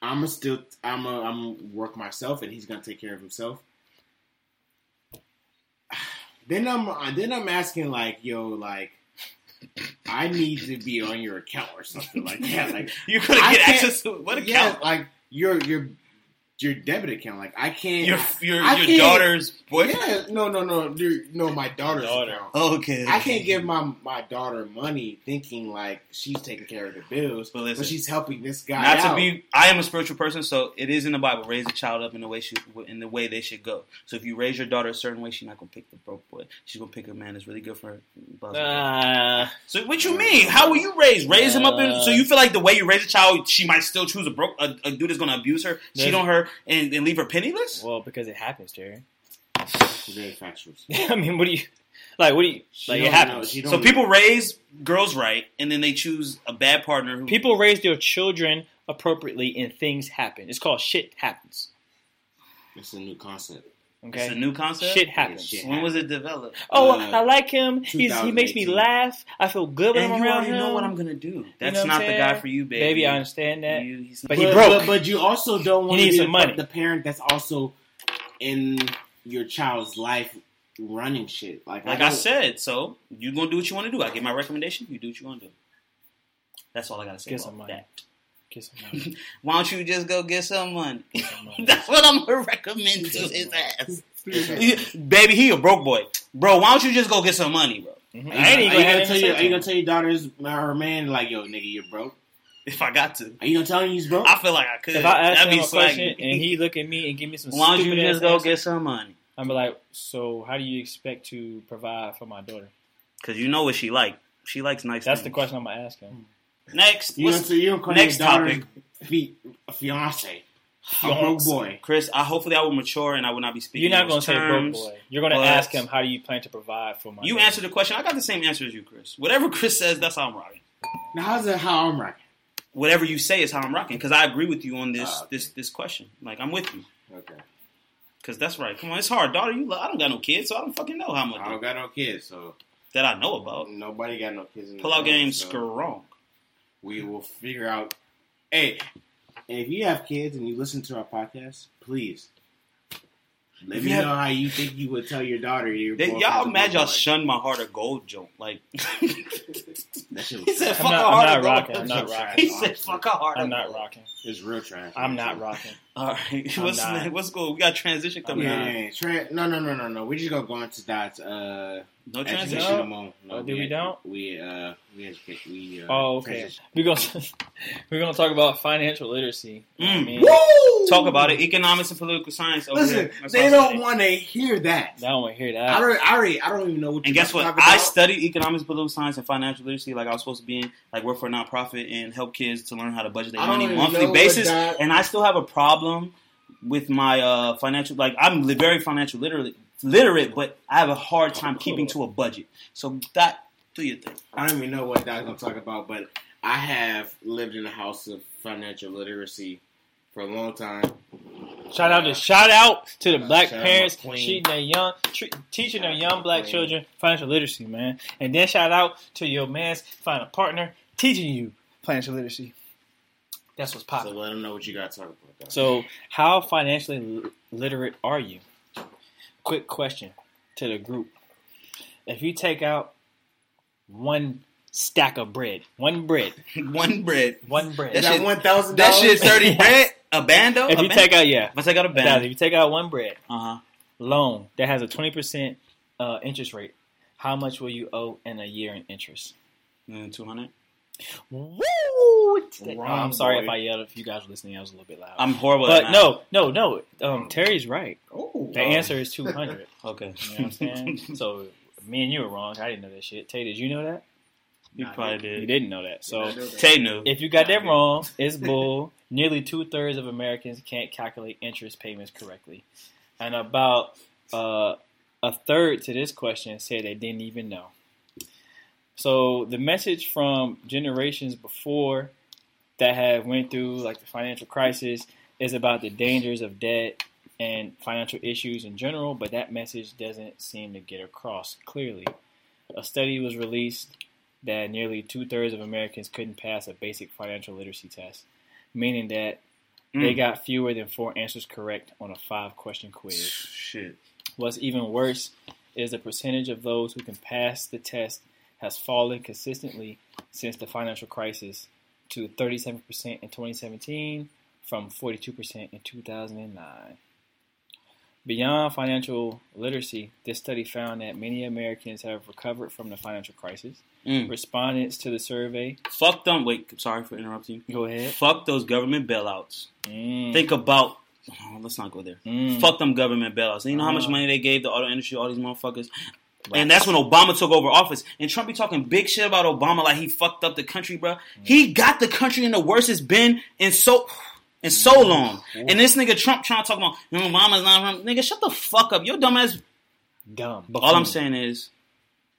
S2: I'm a still I'm a I'm work myself, and he's gonna take care of himself. Then I'm then I'm asking like, yo, like, I need to be on your account or something like that. Like,
S1: You're gonna get access to what
S2: yeah,
S1: account?
S2: like your your your debit account. Like, I can't.
S1: Your your
S2: I
S1: your
S2: can't-
S1: daughter's boyfriend.
S2: yeah, no, no, no, your- no. My daughter's
S3: Daughter.
S2: account.
S1: Okay.
S2: I can't give my my daughter money thinking like she's taking care of the bills,
S1: But listen,
S2: but she's helping this guy
S1: Not
S2: out.
S1: to be, I am a spiritual person, so it is in the Bible. Raise a child up in the way she, in the way they should go. So if you raise your daughter a certain way, she's not gonna pick the broke boy. She's gonna pick a man that's really good for her.
S3: Uh,
S1: so what you mean? How were you raised? Raise him up in. So you feel like the way you raise a child, she might still choose a broke a, a dude that's gonna abuse her, cheat
S3: There's-
S1: on her, and, and leave her penniless?
S3: well, because it happens, Jerry.
S2: Very factual.
S3: I mean, what do you like? What do you
S2: She
S3: like? It
S2: don't know-
S3: happens.
S2: she don't
S1: So
S2: know.
S1: people raise girls right, and then they choose a bad partner. Who,
S3: People raise their children appropriately, and things happen. It's called shit happens.
S2: It's a new concept.
S1: It's a new concept.
S3: shit happens.
S2: shit.
S1: When was it developed?
S3: Oh,
S2: Uh,
S3: I like him. He's, he makes me laugh. I feel good when
S1: And
S3: I'm
S1: you
S3: around
S1: already
S3: him.
S1: know what I'm gonna do. That's
S3: know
S1: not the guy for you, baby.
S3: Baby, I understand that.
S1: You- he's
S3: But he broke.
S2: But, but you also don't want to be
S3: some
S2: the,
S3: money.
S2: the parent that's also in your child's life running shit. Like,
S1: Like I
S2: don't-
S1: said, so you're gonna do what you want to do. I give my recommendation. You do what you want to do. That's all I gotta say
S3: Get
S1: about
S3: some money.
S1: that.
S3: Get some money.
S1: Why don't you just go get some money?
S3: Get some money.
S1: That's what I'm gonna recommend to his ass. Baby, he a broke boy, bro. Why don't you just go get some money, bro?
S3: Mhm.
S2: Are
S3: I ain't
S2: you,
S3: even gonna,
S2: gonna tell
S3: him
S2: your, are you gonna tell your daughters or man like, yo, nigga, you're broke?
S1: If I got to,
S2: Are you gonna tell him he's broke?
S1: I feel like I could.
S3: If I ask
S1: That'd
S3: him
S1: be
S3: a question
S1: swaggy.
S3: and he look at me and give me some
S1: Why don't you just go
S3: answers,
S1: get some money?
S3: I'm be like, so how do you expect to provide for my daughter?
S1: Because you know what she like. She likes nice.
S3: That's the question I'm gonna ask him.
S1: Next,
S2: you
S1: what's-
S2: don't, so you don't call
S1: next
S2: your
S1: topic.
S2: fi- fiance, a broke boy.
S1: Chris, I hopefully I will mature and I will not be speaking.
S3: You're not gonna say broke
S1: terms.
S3: boy. You're gonna ask him how do you plan to provide for my.
S1: You answer the question. I got the same answer as you, Chris. Whatever Chris says, that's how I'm rocking.
S2: Now how's that how I'm rocking?
S1: Whatever you say is how I'm rocking. Because I agree with you on this
S2: Ah, okay.
S1: this this question. Like I'm with you.
S2: Okay.
S1: Because that's right. Come on, it's hard, daughter. You, I don't got no kids, so I don't fucking know how much
S2: I don't got no kids, so
S1: that I know about.
S2: nobody got no kids. In the
S1: Pull out
S2: family,
S1: game
S2: so
S1: strong.
S2: We will figure out. Hey, if you have kids and you listen to our podcast, please let
S1: If
S2: me
S1: you
S2: know how you think you would tell your daughter your
S1: They, y'all
S2: a
S1: imagine
S2: broke
S1: y'all
S2: boy.
S1: shun my heart of gold joke. Like
S2: That shit
S1: he
S2: was
S1: said, "Fuck
S3: I'm not-
S1: a
S3: I'm
S1: heart
S3: not
S1: of gold."
S3: rocking. I'm not rocking.
S1: He said, "Fuck a heart
S3: I'm not rocking.
S2: It's real trash.
S3: I'm not rocking.
S1: All right,
S3: I'm
S1: what's
S3: not.
S1: what's cool? We got transition coming.
S2: Yeah, yeah, yeah. Tra- no, no, no, no, no. We just gonna go into that. Uh,
S1: No transition.
S3: No.
S2: moment.
S3: Oh, do we don't?
S2: We uh, we educate. We uh,
S3: Oh, okay.
S2: transition.
S3: We're gonna we're gonna talk about financial literacy. You know what I
S1: Mm.
S3: mean?
S2: Woo!
S1: Talk about it. Economics and political science. Over
S2: Listen,
S1: here.
S2: They don't want to hear that.
S3: I don't want to hear that.
S2: I
S3: that.
S2: don't. I already. I don't even know what.
S1: And
S2: you're
S1: guess what?
S2: talking
S1: I
S2: about.
S1: studied economics, political science, and financial literacy. Like I was supposed to be in, like work for a nonprofit and help kids to learn how to budget their money monthly
S2: know what
S1: basis.
S2: that-
S1: And I still have a problem with my uh, financial. Like I'm very financial literate, literate, but I have a hard time keeping to a budget. So that do your thing.
S2: I don't even know what that's gonna talk about, but I have lived in a house of financial literacy for a long time.
S3: Shout out to shout out to the black
S2: Shout out my
S3: parents
S2: queen.
S3: treating their young tre- teaching their young black
S2: Queen.
S3: children financial literacy, man. And then shout out to your man's find a partner teaching you financial literacy. That's what's
S2: So let them know what you got to talk about.
S3: So, how financially li- literate are you? Quick question to the group. If you take out one stack of bread, one bread,
S1: One bread.
S3: one bread.
S1: That
S2: Is that
S1: shit-
S2: one thousand
S1: That shit thirty bread. A bando.
S3: if
S1: A
S3: you take out, yeah,
S1: if I take out a
S3: Guys, if you take out one bread
S1: uh huh.
S3: loan that has a 20% uh, interest rate, how much will you owe in a year in interest?
S1: Two hundred.
S3: Woo!
S2: Wrong,
S3: I'm sorry
S2: boy.
S3: if I yelled. If you guys were listening, I was a little bit loud.
S1: I'm horrible.
S3: but
S1: at
S3: no, no, no. Um, Terry's right.
S2: Oh,
S3: The answer is 200.
S1: Okay.
S3: You know what I'm saying? so me and you were wrong. I didn't know that shit. Tay, did you know that?
S1: you probably did.
S3: You didn't know that. So
S1: Tay knew.
S3: if you got that wrong, it's bull. Nearly two thirds of Americans can't calculate interest payments correctly, and about uh, a third to this question said they didn't even know. So the message from generations before that have went through like the financial crisis is about the dangers of debt and financial issues in general, but that message doesn't seem to get across clearly. A study was released that nearly two thirds of Americans couldn't pass a basic financial literacy test, meaning that they
S1: Mm.
S3: got fewer than four answers correct on a five question quiz.
S1: Shit.
S3: What's even worse is the percentage of those who can pass the test has fallen consistently since the financial crisis to 37% in 2017 from 42% in 2009. Beyond financial literacy, this study found that many Americans have recovered from the financial crisis.
S1: Mm.
S3: Respondents to the survey,
S1: Fuck them. Wait, sorry for interrupting
S3: go ahead.
S1: Fuck those government bailouts.
S3: Mm,
S1: Think about. oh, let's not go there.
S3: mm.
S1: Fuck them government bailouts. And you know how much money they gave the auto industry, all these motherfuckers. And that's when Obama took over office. And Trump be talking big shit about Obama like he fucked up the country, bro. Mm. He got the country in the worst it's been in so in so mm. long. Mm. And this nigga Trump trying to talk about "No, Obama's not wrong." Nigga, shut the fuck up. Your dumb ass.
S3: Dumb.
S1: All I'm saying is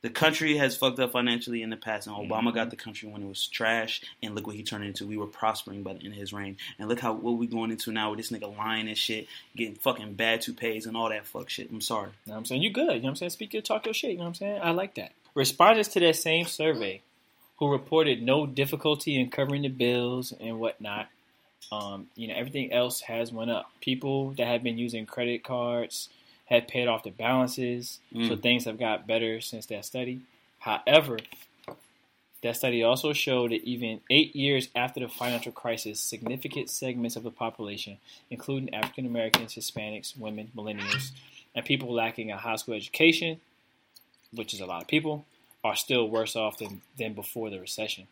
S1: the country has fucked up financially in the past, and Obama got the country when it was trash, and look what he turned into. We were prospering by the end of his reign, and look how what we going into now with this nigga lying and shit, getting fucking bad toupees and all that fuck shit. I'm sorry.
S3: You know what I'm saying? You good. You know what I'm saying? Speak your talk your shit. You know what I'm saying? I like that. Respondents to that same survey who reported no difficulty in covering the bills and whatnot, um, you know, everything else has went up. People that have been using credit cards have paid off their balances, so
S1: Mm.
S3: things have got better since that study. However, that study also showed that even eight years after the financial crisis, significant segments of the population, including African Americans, Hispanics, women, millennials, and people lacking a high school education, which is a lot of people, are still worse off than, than before the recession.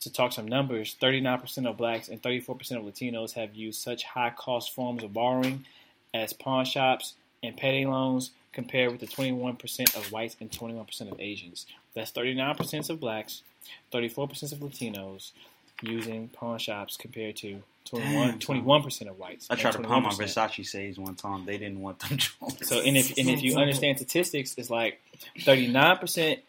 S3: To talk some numbers, 39% of blacks and 34% of Latinos have used such high cost forms of borrowing as pawn shops and payday loans compared with the 21% of whites and 21% of Asians. That's 39% of blacks, 34% of Latinos using pawn shops compared to 21,
S1: Damn,
S3: 21% of whites.
S1: I tried to pawn my Versace shades one time. They didn't want them.
S3: So and if and if you understand statistics, it's like thirty nine percent,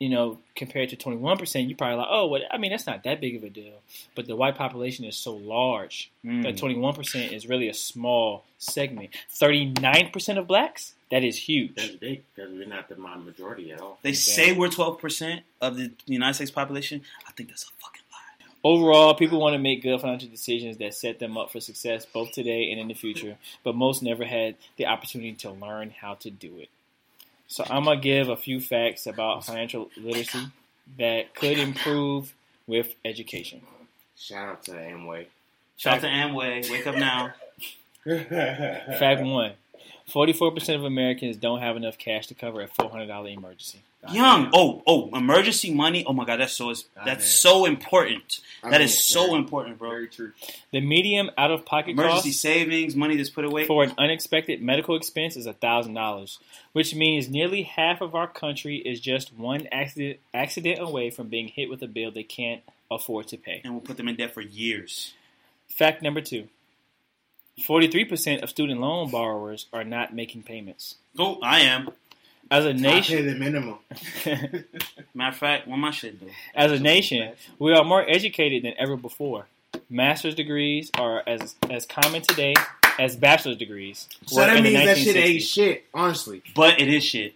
S3: you know, compared to twenty one percent, you probably like, oh, well, I mean, that's not that big of a deal. But the white population is so large
S1: Mm.
S3: that twenty one percent is really a small segment. Thirty nine percent of blacks, that is huge.
S2: That's big because we're not the majority at all.
S1: They say we're twelve percent of the United States population. I think that's a fucking lie.
S3: Overall, people want to make good financial decisions that set them up for success both today and in the future, but most never had the opportunity to learn how to do it. So I'm gonna give a few facts about financial literacy that could improve with education.
S2: Shout out to Amway.
S1: Shout out to Amway. Wake up now.
S3: Fact one: 44% of Americans don't have enough cash to cover a $400 emergency.
S1: Young. Oh, oh, emergency money. Oh my god, that's so that's
S2: Goddamn.
S1: so important.
S2: I
S1: That
S2: mean,
S1: is so
S2: very-
S1: important, bro.
S4: Very true.
S3: The medium out-of-pocket
S1: Emergency
S3: cost
S1: savings, money that's put away.
S3: for an unexpected medical expense is $1,000, which means nearly half of our country is just one accident, accident away from being hit with a bill they can't afford to pay.
S1: and we'll put them in debt for years.
S3: Fact number two 43% of student loan borrowers are not making payments.
S1: Oh, I am.
S3: As a
S2: I pay
S3: nation,
S2: the minimum.
S1: Matter of fact, what my shit do?
S3: as a nation, we are more educated than ever before. Master's degrees are as as common today as bachelor's degrees.
S2: So that means that shit ain't shit, honestly.
S1: But it is shit.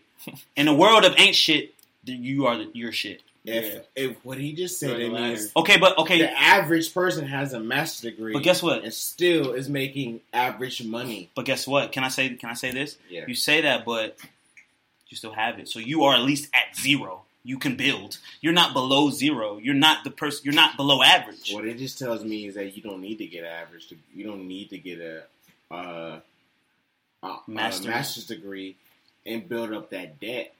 S1: In a world of ain't shit, then you are the, your shit.
S2: If, if what he just said,
S4: You're
S2: it means
S1: Okay, but okay,
S2: the average person has a master's degree
S1: but guess what?
S2: and still is making average money.
S1: But guess what? Can I say? Can I say this?
S2: Yeah.
S1: You say that, but you still have it. So you are at least at zero. You can build. You're not below zero. You're not the person. You're not below average.
S2: What it just tells me is that you don't need to get average. To, you don't need to get a, uh, a,
S1: Master.
S2: a master's degree and build up that debt.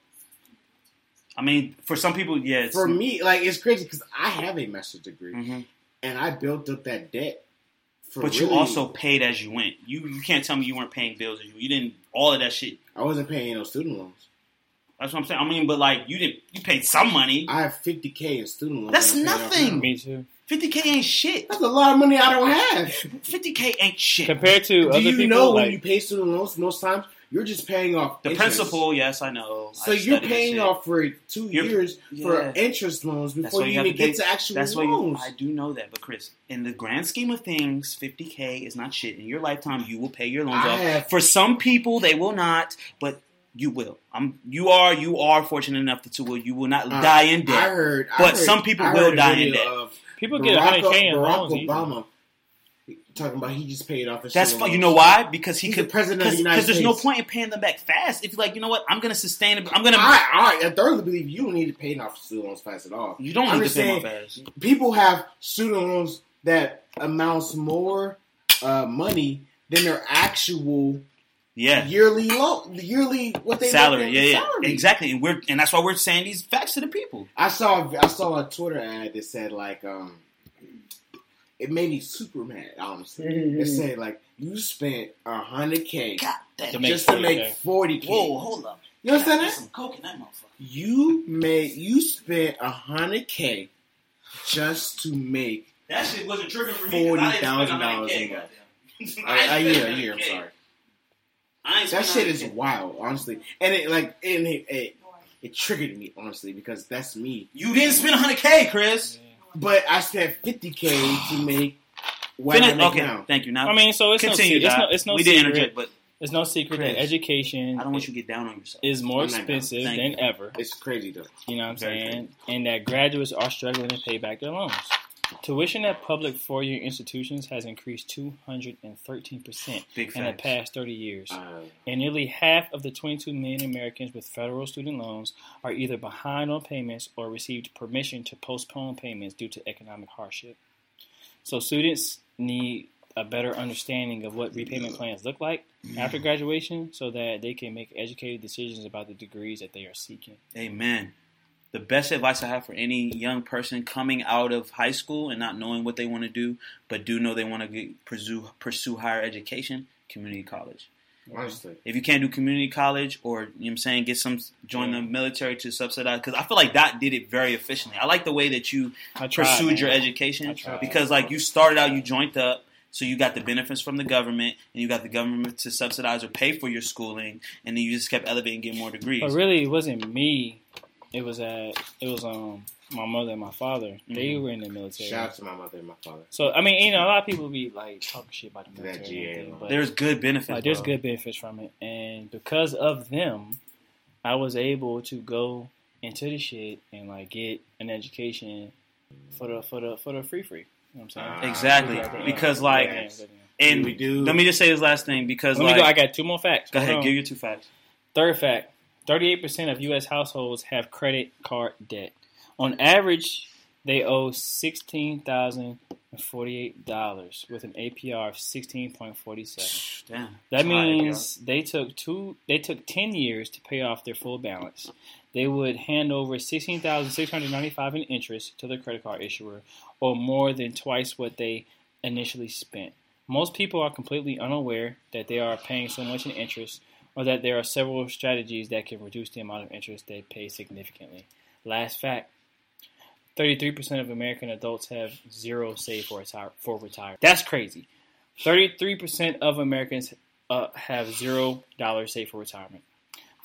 S1: I mean, for some people, yeah. It's,
S2: For me, like it's crazy because I have a master's degree
S1: Mhm.
S2: and I built up that debt. For
S1: But you also paid as you went. You you can't tell me you weren't paying bills as you. You didn't all of that shit.
S2: I wasn't paying no student loans.
S1: That's what I'm saying. I mean, but like you didn't. You paid some money.
S2: I have fifty k in student loans.
S1: That's
S2: that I'm paying off
S1: nothing.
S3: Me too.
S1: 50k ain't shit.
S2: That's a lot of money I don't have.
S1: 50k ain't shit.
S3: Compared to
S2: Do
S3: other
S2: you
S3: people,
S2: know when you pay student loans? Most times you're just paying off
S1: the
S2: interest.
S1: principal, yes, I know.
S2: So
S1: I
S2: you're paying off for 2
S1: You're-
S2: years for interest loans before you,
S1: you
S2: even
S1: to pay-
S2: get to actual
S1: That's why you,
S2: loans.
S1: I do know that, but Chris, in the grand scheme of things, 50k is not shit. In your lifetime, you will pay your loans
S2: I
S1: off.
S2: have-
S1: For some people, they will not, but you will. I'm. You are. You are fortunate enough to will. You will not
S2: Uh,
S1: die in debt.
S2: I
S1: debt.
S2: heard, I
S1: But
S2: heard-
S1: some people
S2: I
S1: will
S2: heard a
S1: die in debt.
S2: Of
S3: people get 100k in
S2: Barack
S3: loans. easy.
S2: Obama talking about he just paid off his.
S1: That's fine. You know why? Because he
S2: He's
S1: could.
S2: president of the United
S1: Because there's no
S2: States.
S1: point in paying them back fast. If you're like, you know what, I'm gonna sustain it. I'm gonna.
S2: I, I, I thoroughly believe you don't need to pay off student loans fast at all.
S1: you don't
S2: I'm
S1: need to
S2: just
S1: pay them
S2: saying,
S1: fast.
S2: People have student loans that amounts more uh, money than their actual
S1: Yeah.
S2: yearly loan, yearly what they
S1: Salary. Yeah, yeah.
S2: salary.
S1: Exactly. And we're and that's why we're saying these facts to the people.
S2: I saw I saw a Twitter ad that said like um it made me super mad, honestly. Mm-hmm. it said like you spent a hundred K
S1: God damn.
S3: To make
S2: just to make forty K.
S1: Whoa, hold up.
S2: You understand
S1: There's
S2: that?
S1: some coke in that motherfucker.
S2: You made you spent a hundred K just to make
S1: That shit wasn't triggering for me. 'cause I
S2: $40,000
S1: 100K,
S2: in uh, uh, that.
S1: goddamn.
S2: a,
S1: I
S2: a year, a year, I'm sorry. That shit is wild, honestly. And it like and it, it it triggered me, honestly, because that's me.
S1: You didn't spend 100K, Chris.
S2: But I spent fifty K to make what I
S1: Finish-
S2: make
S1: okay,
S2: now.
S1: thank you. Now
S3: I mean, so it's no,
S1: continue.
S3: secret, it's no, it's no
S1: we did
S3: secret.
S1: interject, but
S3: It's no secret that education
S1: I don't want you to get down on yourself.
S3: is more
S2: I'm not down.
S3: expensive than
S1: you.
S3: ever.
S2: It's crazy though.
S3: You know what I'm
S1: Very
S3: saying? And that graduates are struggling to pay back their loans. Tuition at public four-year institutions has increased 213%
S1: Big
S3: in the past 30 years.
S2: Uh,
S3: And nearly half of the 22 million Americans with federal student loans are either behind on payments or received permission to postpone payments due to economic hardship. So students need a better understanding of what repayment plans look like after graduation so that they can make educated decisions about the degrees that they are seeking.
S1: Amen. The best advice I have for any young person coming out of high school and not knowing what they want to do, but do know they want to get, pursue pursue higher education, community college.
S2: honestly,
S1: If you can't do community college, or you know what I'm saying, get some join the military to subsidize, because I feel like that did it very efficiently. I like the way that you
S3: I tried,
S1: pursued
S3: man.
S1: your
S3: I
S1: education
S3: tried.
S1: because, like, you started out, you joined up, so you got the benefits from the government, and you got the government to subsidize or pay for your schooling, and then you just kept elevating, getting more degrees.
S3: But really, it wasn't me. It was at it was um my mother and my father. They
S1: Mhm.
S3: were in the military.
S2: shout out to my mother and my father.
S3: So I mean, you know, a lot of people be like talking shit about the military, and
S2: GA
S3: everything, but
S1: There's good benefits.
S3: like, there's good benefits from it, and because of them, I was able to go into the shit and like get an education for the for the for the free free. You know what I'm saying?
S1: Exactly,
S3: Yeah.
S1: because like,
S2: Yes.
S3: yeah, yeah.
S1: and
S2: we do.
S1: let me just say this last thing because
S3: Let me go. I got two more facts.
S1: go
S3: Hold
S1: ahead,
S3: on.
S1: give your two facts.
S3: Third fact 38% of U.S. households have credit card debt. On average, they owe $16,048 with an APR of 16.47.
S1: Damn,
S3: That means they took two they took 10 years to pay off their full balance. They would hand over 16,695 in interest to the credit card issuer or more than twice what they initially spent. Most people are completely unaware that they are paying so much in interest or that there are several strategies that can reduce the amount of interest they pay significantly. Last fact 33% of American adults have zero saved for, retire- for retirement. That's crazy. 33% of Americans uh, have zero dollars saved for retirement.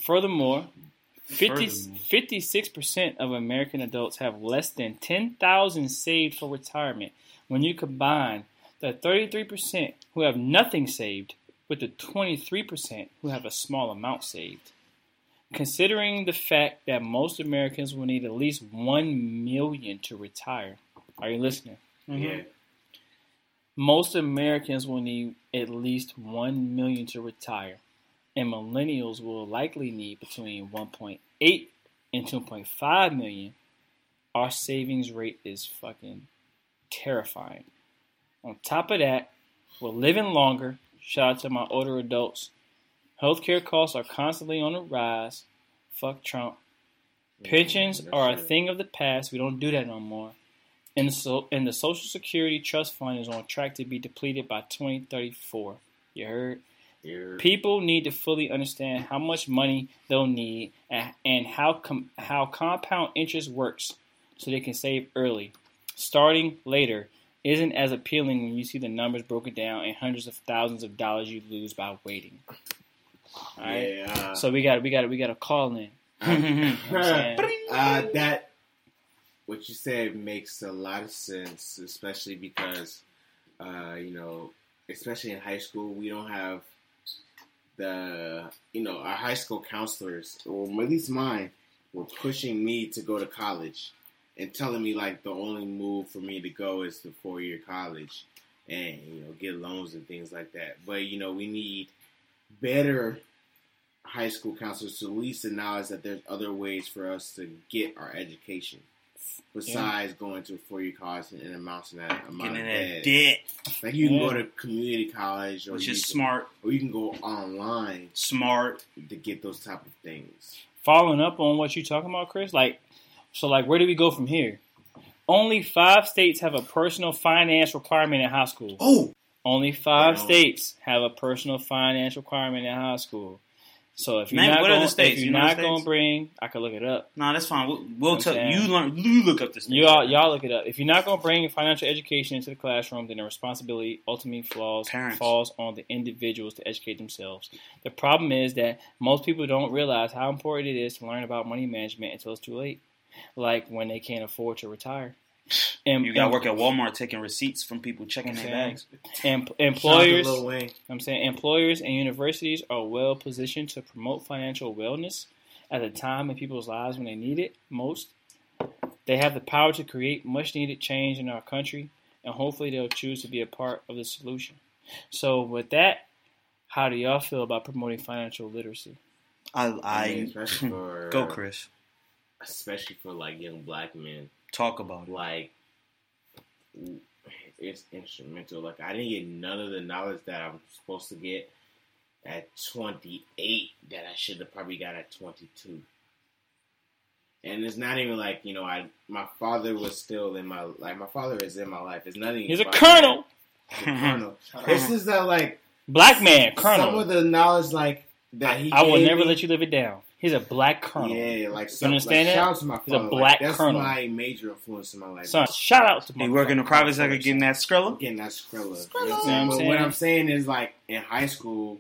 S3: Furthermore, 50,
S1: Furthermore.
S3: 56% of American adults have less than 10,000 saved for retirement. When you combine the 33% who have nothing saved with the 23% who have a small amount saved. Considering the fact that most Americans will need at least 1 million to retire. Are you listening? Mm-hmm.
S2: yeah,
S3: Most Americans will need at least 1 million to retire, and millennials will likely need between 1.8 and 2.5 million. Our savings rate is fucking terrifying. On top of that, we're living longer. Shout out to my older adults. Healthcare costs are constantly on the rise. Fuck Trump. Pensions are a thing of the past. We don't do that no more. And so, and the Social Security Trust Fund is on track to be depleted by 2034. You heard?
S2: You're-
S3: People need to fully understand how much money they'll need and, and how com- how compound interest works, so they can save early. Starting later isn't as appealing when you see the numbers broken down and hundreds of thousands of dollars you lose by waiting. All right.
S2: Yeah.
S3: So we got we got we got a call in. You know what I'm saying?
S2: uh, that what you said makes a lot of sense, especially because uh, you know, especially in high school, we don't have the you know our high school counselors, or at least mine, were pushing me to go to college and telling me like the only move for me to go is to four year college and you know get loans and things like that. But you know we need better high school counselors to at least acknowledge that there's other ways for us to get our education besides going to a four year college and, and amounting that amount
S1: Getting
S2: of debt.
S1: debt,
S2: Like you can
S3: Yeah.
S2: go to community college, or
S1: which is
S2: can,
S1: smart,
S2: or you can go online
S1: smart.
S2: to get those type of things.
S3: Following up on what you're talking about, Chris, like so like where do we go from here? Only five states have a personal finance requirement in high school.
S1: Oh,
S3: Only five
S2: Wow.
S3: states have a personal finance requirement in high school. So if you're
S1: Name-
S3: not
S1: what are the
S3: going,
S1: states?
S3: if you're
S1: United
S3: not going to bring, I could look it up.
S1: no, that's fine. We'll, we'll tell
S3: saying-
S1: you. Learn. You look up this.
S3: You all, y'all look it up. If you're not going to bring financial education into the classroom, then the responsibility ultimately falls
S1: Parents.
S3: falls on the individuals to educate themselves. The problem is that most people don't realize how important it is to learn about money management until it's too late, like when they can't afford to retire. And,
S1: You got to work at Walmart taking receipts from people checking their bags.
S3: and
S2: Shout out to
S3: employers. I'm saying employers and universities are well positioned to promote financial wellness at a time in people's lives when they need it most. They have the power to create much needed change in our country, and hopefully they'll choose to be a part of the solution. So, with that, how do y'all feel about promoting financial literacy?
S1: I,
S2: I
S1: I
S2: especially for
S1: go, Chris.
S6: Especially for like young black men.
S1: Talk about it.
S6: Like
S2: it's instrumental. Like I didn't get none of the knowledge that I'm supposed to get at 28 that I should have probably got at 22. And it's not even like you know I my father was still in my like my father is in my life. It's nothing.
S3: He's a colonel,
S2: that. He's a colonel. it's just that like
S3: black man, colonel.
S2: some
S3: colonel.
S2: of the knowledge like that he.
S3: I will never
S2: me,
S3: let you live it down. He's a black colonel.
S2: Yeah, like
S3: You understand
S2: like,
S3: that?
S2: Shout out to my
S3: He's a black
S2: like, that's
S3: colonel.
S2: my major influence in my life.
S3: Son, shout out to
S1: You work in the private sector getting that Skrilla?
S2: Getting that Skrilla.
S3: You
S2: You know what I'm saying? But
S3: saying?
S2: what I'm saying is, like in high school,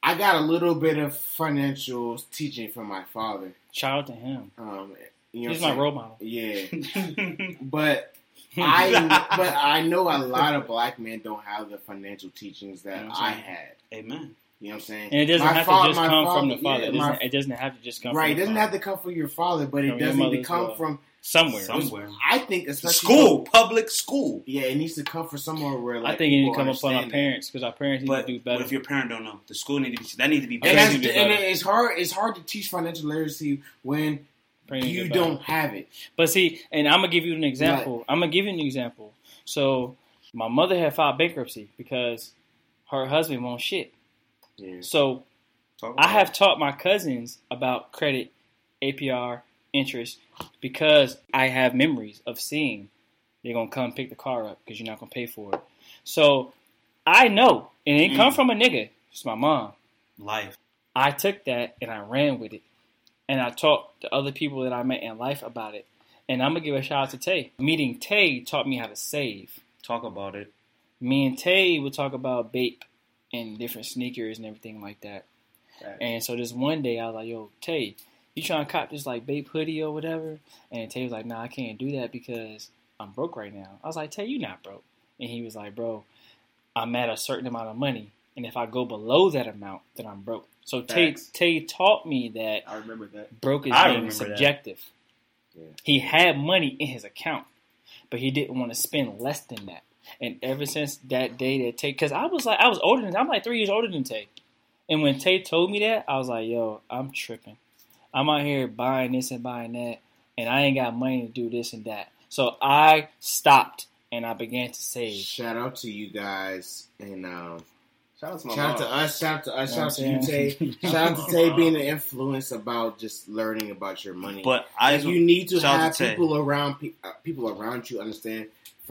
S2: I got a little bit of financial teaching from my father.
S3: Shout out to him.
S2: Um, you know
S3: He's my
S2: I'm
S3: role model.
S2: Yeah, but I but I know a lot of black men don't have the financial teachings that
S3: You know I'm
S2: I
S3: saying?
S2: had.
S1: Amen.
S2: You know what I'm saying?
S3: And it doesn't
S2: My
S3: have
S2: fa-
S3: to just come
S2: father-
S3: from the father.
S2: yeah,
S3: it, doesn't, it doesn't have to just come
S2: right,
S3: from
S2: it doesn't
S3: father.
S2: have to come from your father, but it
S3: From your
S2: does need to come
S3: well.
S2: from.
S3: somewhere.
S1: Somewhere.
S2: I think especially
S1: School, public school.
S2: Yeah, it needs to come from somewhere where like
S3: I think it need to come upon our parents because our parents need
S1: But
S3: to do
S1: what
S3: But
S1: if your parent don't know? The school need to be that need to be
S2: And,
S3: Parents to
S2: and it's hard. It's hard to teach financial literacy when
S3: Parents
S2: you
S3: do better.
S2: don't have it.
S3: But see, and I'm gonna give you an example. I'm gonna give you an example. So my mother had filed bankruptcy because her husband won't shit.
S2: Yeah.
S3: So I have taught my cousins about credit, APR, interest because I have memories of seeing they're gonna come pick the car up because you're not gonna pay for it. So I know, and it come
S1: Mm.
S3: from a nigga. It's my mom.
S1: life.
S3: I took that and I ran with it. And I talked to other people that I met in life about it. And I'm gonna give a shout out to Tay. Meeting Tay taught me how to save.
S1: Talk about it.
S3: Me and Tay would talk about Bape and different sneakers and everything like that. And so this one day I was like, yo, Tay, you trying to cop this like Bape hoodie or whatever? And Tay was like, nah, I can't do that because I'm broke right now. I was like, Tay, you not broke. And he was like, bro, I'm at a certain amount of money. And if I go below that amount, then I'm broke. So Tay,
S4: Facts.
S3: Tay taught me that
S4: I remember that.
S3: broke is being subjective.
S2: Yeah.
S3: He had money in his account, but he didn't want to spend less than that. And ever since that day that Tay, because I was like, I was older than, I'm like three years older than Tay. And when Tay told me that, I was like, yo, I'm tripping. I'm out here buying this and buying that, and I ain't got money to do this and that. So I stopped and I began to save.
S2: Shout out to you guys and um,
S4: Shout out to my
S2: shout out to
S4: mom.
S2: us. Shout out to us. Shout out to you, Tay. Shout out to Tay being an influence about just learning about your money.
S1: But I
S2: you need to have
S1: to
S2: people around pe- uh, people around you understand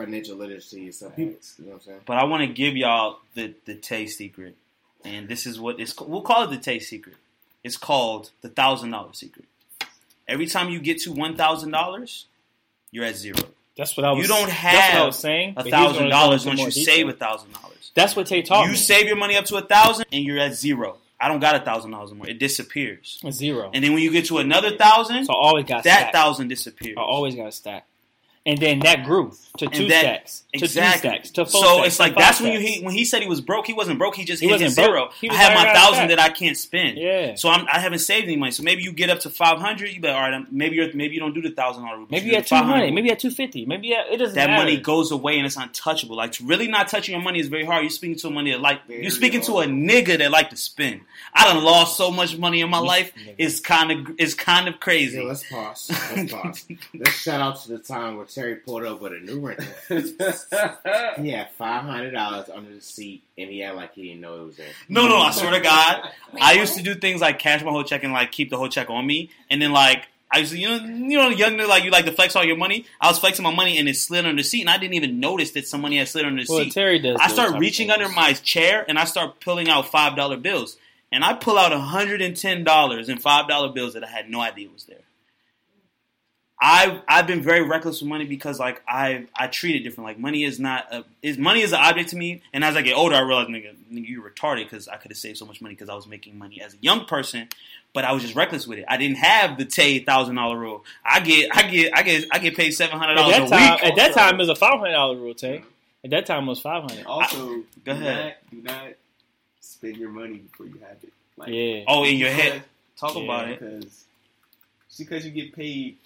S2: financial literacy and stuff. People, you know what I'm saying?
S1: But I want to give y'all the the taste secret, and this is what it's. We'll call it the taste secret. It's called the thousand dollar secret. Every time you get to one thousand dollars, you're at zero.
S3: That's what I was.
S1: You don't
S3: that's what I
S1: have
S3: was saying.
S1: A
S3: but he was gonna
S1: thousand dollars once you
S3: detail.
S1: save a thousand dollars.
S3: That's what Tay taught
S1: You
S3: me.
S1: save your money up to a thousand, and you're at zero. I don't got a thousand dollars anymore. It disappears.
S3: zero.
S1: And then when you get to another thousand,
S3: so I always got
S1: that
S3: stacked.
S1: thousand disappears.
S3: I always got a stack. And then that grew to two
S1: that-
S3: stacks, to
S1: Exactly.
S3: three stacks, to four
S1: so
S3: stacks,
S1: it's like
S3: five
S1: that's when you he, when he said he was broke. He wasn't broke. He just
S3: He
S1: hit
S3: wasn't
S1: his
S3: broke.
S1: zero.
S3: He
S1: I have my thousand that I can't spend.
S3: Yeah.
S1: So I'm, I haven't saved any money. So maybe you get up to five hundred. You be like, all right. I'm- Maybe you're maybe you don't do the thousand dollar.
S3: Maybe you had two hundred. Maybe you had two fifty. Maybe you had, it doesn't
S1: that
S3: matter.
S1: money goes away and it's untouchable. Like really not touching your money is very hard. You're speaking to a money that like
S2: Very
S1: you're speaking to a nigga that like to spend. I done lost so much money in my life.
S3: nigga.
S1: It's kind of it's kind of crazy.
S2: Yeah, let's pause. Let's pause. let's shout out to the time where Terry pulled up with a new rental. He had five hundred dollars under the seat, and he had like he didn't know it was there.
S1: No, no, I swear to God, I used to do things like cash my whole check and like keep the whole check on me, and then like I used to, you know, you know, young like you like to flex all your money. I was flexing my money and it slid under the seat, and I didn't even notice that some money had slid under the
S3: well,
S1: seat.
S3: Terry does.
S1: I start reaching under my chair and I start pulling out five dollar bills, and I pull out hundred and ten dollars in five dollar bills that I had no idea was there. I've I've been very reckless with money because like I I treat it different. Like money is not a is money is an object to me. And as I get older, I realize nigga, nigga you're retarded because I could have saved so much money because I was making money as a young person, but I was just reckless with it. I didn't have the Tay thousand dollar rule. I get I get I get I get paid seven hundred
S3: At
S1: dollars
S3: that
S1: a
S3: time,
S1: week.
S3: at that time, it was a five hundred dollar rule. Tay. At that time, it was five hundred.
S4: Also,
S1: Go
S4: do
S1: ahead.
S4: Not, do not spend your money before you have it. Like,
S3: Yeah.
S1: Oh, in your head. Talk
S3: Yeah.
S1: about it.
S4: Because just because you get paid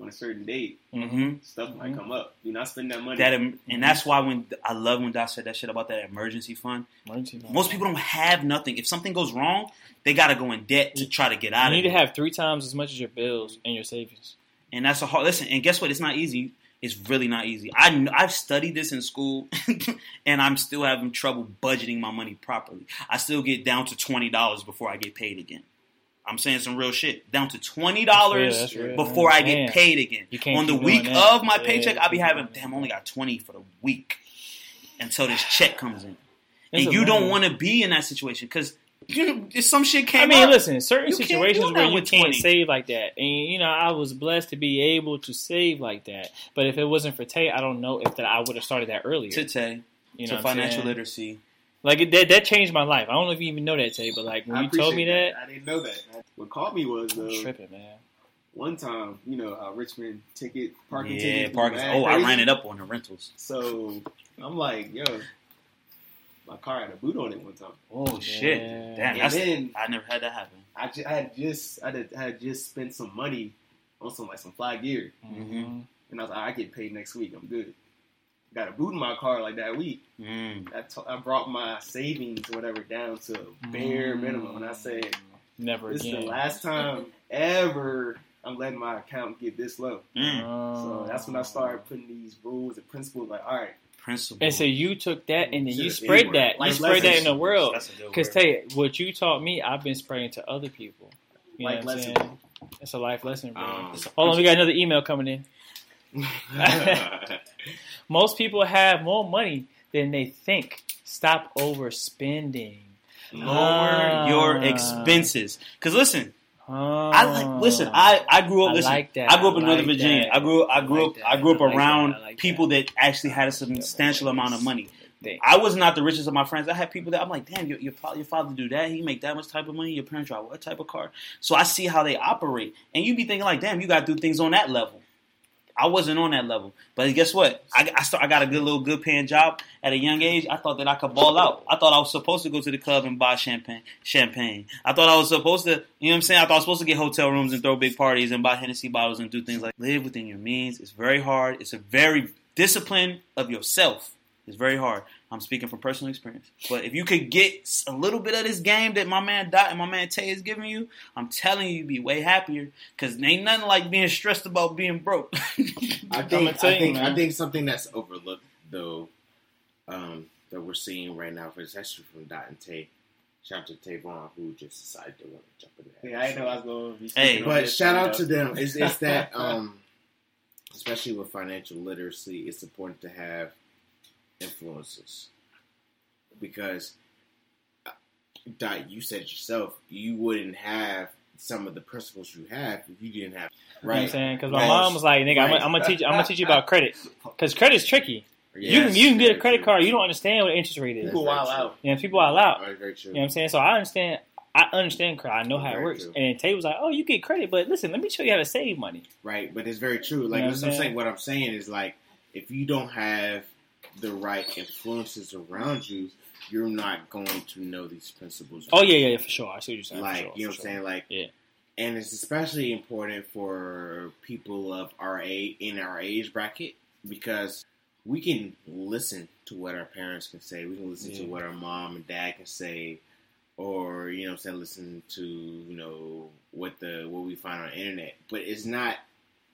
S4: on a certain date,
S1: hmm
S4: stuff might
S3: Mhm.
S4: come up. You're not spending that money.
S1: That em- and that's why when I love when Doc said that shit about that emergency fund.
S3: Emergency fund.
S1: Most people don't have nothing. If something goes wrong, they got to go in debt to try to get out of it.
S3: You need
S1: it.
S3: to have three times as much as your bills and your savings.
S1: and that's a hard listen. And guess what? It's not easy. It's really not easy. I I've studied this in school, and I'm still having trouble budgeting my money properly. I still get down to twenty dollars before I get paid again. I'm saying some real shit. Down to twenty dollars before I get paid again. On the week of my
S3: Yeah,
S1: paycheck, I'll be having damn. I only got twenty for the week until this check comes in, and you don't want to be in that situation because you some shit came.
S3: I mean,
S1: up.
S3: listen, certain situations where you can't
S1: 20.
S3: save like that, and you know, I was blessed to be able to save like that. But if it wasn't for Tay, I don't know if that I would have started that earlier.
S1: to Tay,
S3: you know, I'm
S1: financial literacy.
S3: Like it, that, that changed my life. I don't know if you even know that, Tay, but like when
S4: I
S3: you told me
S4: appreciate
S3: that,
S4: I didn't know that. What caught me was
S3: I'm
S4: uh,
S3: tripping, man.
S4: one time, you know, how Richmond ticket parking
S1: Yeah,
S4: tickets. be
S1: parking.
S4: mad
S1: Oh, I ran it up on the rentals.
S4: So I'm like, yo, my car had a boot on it one time.
S1: Oh shit! Damn,
S4: And
S1: that's
S4: then-
S1: I never had that happen.
S4: I, ju- I had just I had, I had just spent some money on some like some fly gear,
S3: Mhm.
S4: and I was like, I get paid next week. I'm good. Got a boot in my car like that week.
S1: Mm.
S4: I, t- I brought my savings or whatever down to bare
S3: Mm.
S4: minimum, and I said,
S3: never
S4: this is the last time ever I'm letting my account get this low.
S1: Mm.
S4: So that's when I started putting these rules and principles. Like, all right,
S1: Principle.
S3: And so you took that and then you spread
S4: anywhere.
S3: that. You spread that in the world.
S1: That's a good
S3: Because
S1: word.
S3: Tay, what you taught me, I've been spreading to other people. You know
S4: Life
S3: what I'm
S4: lesson.
S3: saying? It's a life lesson, bro.
S6: Um,
S3: Hold on, we got another email coming in. Most people have more money than they think. Stop overspending.
S1: Lower
S3: Ah.
S1: your expenses. Because listen,
S3: Oh,
S1: I like listen. I, I grew up.
S3: I
S1: listen,
S3: like.
S1: I grew up in Northern
S3: like
S1: Virginia.
S3: that.
S1: I grew up. I grew
S3: like
S1: up.
S3: that.
S1: I grew up around
S3: that.
S1: People
S3: that.
S1: actually had a substantial amount of money.
S3: They-
S1: I was not the richest of my friends. I had people that I'm like, damn, your, your, your father do that. He make that much type of money. Your parents drive what type of car? So I see how they operate, and you be thinking like, damn, you got to do things on that level. I wasn't on that level, but guess what? I, I, start, I got a good little good paying job at a young age. I thought that I could ball out. I thought I was supposed to go to the club and buy champagne. Champagne. I thought I was supposed to, you know what I'm saying? I thought I was supposed to get hotel rooms and throw big parties and buy Hennessy bottles and do things like live within your means. It's very hard. It's a very discipline of yourself. It's very hard. I'm speaking from personal experience. But if you could get a little bit of this game that my man Dot and my man Tay is giving you, I'm telling you, you'd be way happier. Because ain't nothing like being stressed about being broke.
S2: I think I think
S3: man.
S2: I think something that's overlooked though, um, that we're seeing right now, for especially from Dot and Tay. Shout out to Tavon who just decided to want to jump in there.
S4: yeah, I didn't know I was going to be.
S1: Hey.
S4: speaking on
S2: But shout out to them. It's, it's that, um, especially with financial literacy, it's important to have influences because, uh, Dot, you said yourself, you wouldn't have some of the principles you have if you didn't have.
S3: You know what I'm saying? Because my
S2: Right.
S3: mom was like, "Nigga, I'm,
S2: Right.
S3: gonna- I'm gonna teach. I'm gonna teach you about credit. Because credit's tricky. you can you can get a credit
S2: true.
S3: card. You don't understand what interest rate is.
S4: People
S2: That's
S4: wild
S2: very true.
S4: out.
S3: You know, people are out.
S2: Very, very true.
S3: You know what I'm saying? So I understand. I understand credit. I know how it works.
S2: true.
S3: And then Tay was like, "Oh, you get credit, but listen, let me show you how to save money."
S2: Right, but it's very true. Like
S3: You know what
S2: what
S3: I'm
S2: I'm saying.
S3: saying?
S2: What I'm saying is like if you don't have the right influences around you, you're not going to know these principles.
S3: Oh yeah, yeah, yeah, for sure. I see what you're saying.
S2: like
S3: sure,
S2: you know what I'm saying. Like
S3: Yeah.
S2: and it's especially important for people of our age in our age bracket because we can listen to what our parents can say. We can listen to what our mom and dad can say. Or you know, what I'm saying listen to you know what the what we find on the internet, but it's not.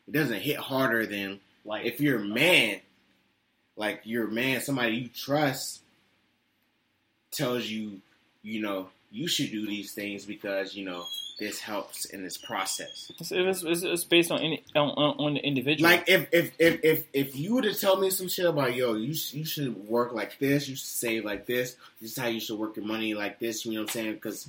S2: It doesn't hit harder than
S4: Like
S2: if you're a uh, man, like you're man, somebody you trust tells you, you know, you should do these things because you know this helps in this process.
S3: It's, it's, it's, based on, any, on on the individual.
S2: Like if if if if, if you were to tell me some shit about yo, you you should work like this, you should save like this, this is how you should work your money like this. You know what I'm saying? Because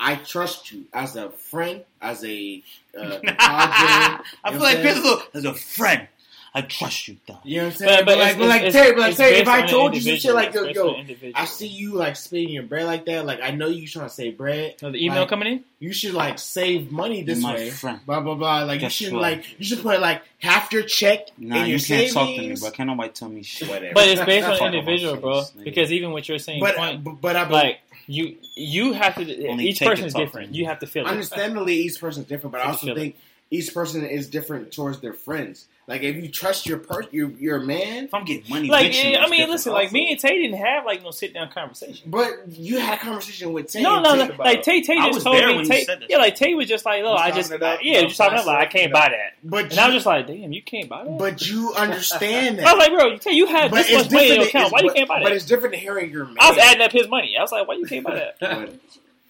S2: I trust you as a friend, as a uh,
S1: I feel like Crystal as a friend. I trust you, though.
S2: You know what I'm saying?
S3: but,
S2: But,
S3: but
S2: like,
S3: it's,
S2: but like,
S3: it's,
S2: Tay, but like,
S3: it's
S2: Tay,
S3: based
S2: if I told you some shit like, yo,
S3: based on the
S2: yo,
S3: individual.
S2: I see you like spending your bread like that. Like, I know you trying to save bread.
S3: So the email
S2: like,
S3: coming in.
S2: You should like save money this
S1: my
S2: way.
S1: friend.
S2: Blah blah blah. Like,
S1: Guess
S2: you should
S1: what?
S2: like, you should put like half your check
S1: Nah,
S2: in
S1: you
S2: your
S1: can't
S2: savings.
S1: talk to me, bro. Can't nobody tell me shit.
S2: Whatever.
S3: But it's based on
S1: on
S3: the
S1: my
S3: individual, bro.
S1: nigga.
S3: Because even what you're saying,
S2: but,
S3: point,
S2: but but I
S3: like you you have to.
S1: Only
S3: each person is different. You have to feel it.
S2: understandably each person is different. But I also
S3: feeling.
S2: think each person is different towards their friends. Like if you trust your per your your man,
S1: If I'm getting money,
S3: Like,
S1: with
S3: yeah, I mean,
S1: different
S3: listen, like me and Tay didn't have like no sit down conversation.
S2: but you had a conversation with Tay.
S3: No, no, no. Like Tay, Tay
S1: I
S3: just
S1: was
S3: told
S1: there
S3: me.
S1: when you
S3: Tay,
S1: said that
S3: yeah, like Tay was just like, look, I just,
S4: it
S3: yeah,
S4: no
S3: just talking up. Like, I can't
S4: you
S3: buy that.
S2: but
S3: And I was just like, damn, you can't buy that.
S2: but you understand that.
S3: I was like, bro, you, Tay, you had
S2: But
S3: this much money in your account.
S2: it's-
S3: Why you can't buy that?
S2: But it's different than hearing your man.
S3: I was adding up his money. I was like, why you can't buy that?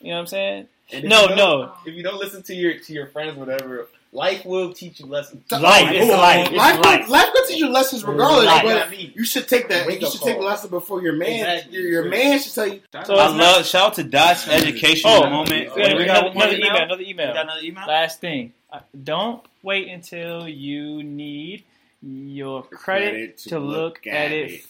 S3: You know what I'm saying? No, no.
S4: If you don't listen to your to your friends, whatever, life will teach you lessons.
S3: Life, it's
S2: Oh,
S3: life, it's
S2: life,
S3: life.
S2: life will teach you lessons regardless.
S3: Life.
S2: But you should take that.
S4: Wake
S2: You
S4: up
S2: should take the lesson before your man.
S4: Exactly.
S2: Your, your man should tell you.
S3: So
S1: I
S3: it's
S1: love shout out to Dot's educational
S3: Oh,
S1: moment.
S3: we got
S1: we
S3: another,
S1: got one more
S3: another email.
S1: email.
S3: Another
S1: We
S3: email.
S1: got another email.
S3: Last thing. Uh, Don't wait until you need your credit,
S2: Credit
S3: to,
S2: to
S3: look,
S2: look
S3: at
S2: at
S3: it.
S2: it.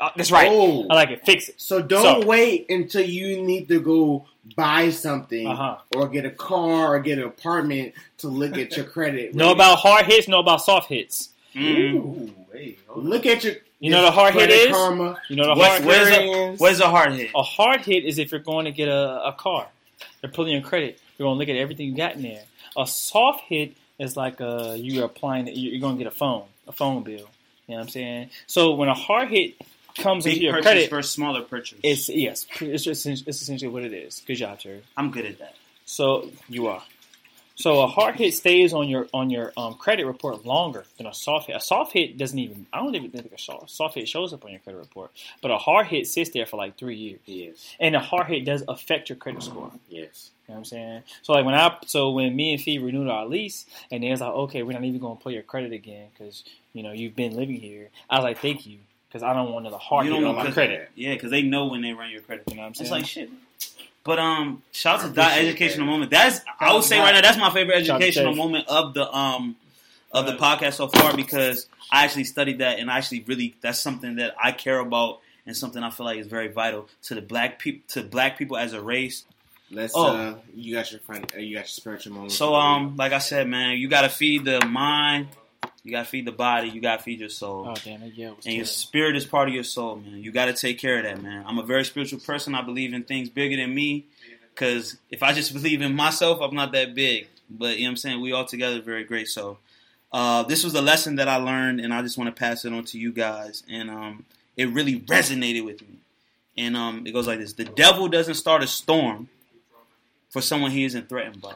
S3: Uh, that's right.
S2: Oh.
S3: I like it. Fix it.
S2: So don't
S3: So-
S2: wait until you need to go buy something
S3: Uh huh.
S2: or get a car or get an apartment to look at your credit.
S3: Know about hard hits. Know about soft hits.
S1: Mm.
S4: Ooh, hey.
S2: Look at your.
S3: You know the hard hit is?
S2: Karma.
S3: You know the
S1: What's,
S3: hard.
S1: where's, a,
S2: experience.
S1: where's a hard hit?
S3: A hard hit is if you're going to get a, a car. They're pulling your credit. You're going to look at everything you got in there. A soft hit is like uh you're applying. You're going to get a phone, a phone bill. You know what I'm saying? So when a hard hit comes into
S1: Big
S3: your credit,
S1: versus smaller purchase.
S3: it's yes, it's just it's essentially what it is. Good job, Terry.
S1: I'm good at that.
S3: So you are. So a hard hit stays on your on your um, credit report longer than a soft hit. A soft hit doesn't even. I don't even think a soft, soft hit shows up on your credit report, but a hard hit sits there for like three years,
S6: Yes,
S3: and a hard hit does affect your credit score.
S6: yes.
S3: You know what I'm saying? So like when I so when me and Fee renewed our lease, and they was like, okay, we're not even going to play your credit again because you know you've been living here. I was like, thank you, because I don't want another hard
S1: You
S3: hit
S1: don't
S3: on my credit.
S1: Yeah, because they know when they run your credit.
S3: You know what I'm saying?
S1: It's like shit. But um, shout out to that educational
S2: that.
S1: moment. That's I would say right now that's my favorite
S3: Shout out to
S1: educational moment of the um of the podcast so far because I actually studied that and I actually really that's something that I care about and something I feel like is very vital to the black people to black people as a race.
S2: Let's.
S1: Oh.
S2: Uh, you got your friend. Uh, you got your spiritual moment.
S1: So um, like I said, man, you gotta feed the mind, you gotta feed the body, you gotta feed your soul.
S3: oh damn it, yeah. It
S1: And your spirit is part of your soul, man. You got to take care of that, man. I'm a very spiritual person. I believe in things bigger than me. Because if I just believe in myself, I'm not that big. But, you know what I'm saying? We all together very great. So, uh, this was a lesson that I learned, and I just want to pass it on to you guys. And um, it really resonated with me. And um, it goes like this The devil doesn't start a storm for someone he isn't threatened by.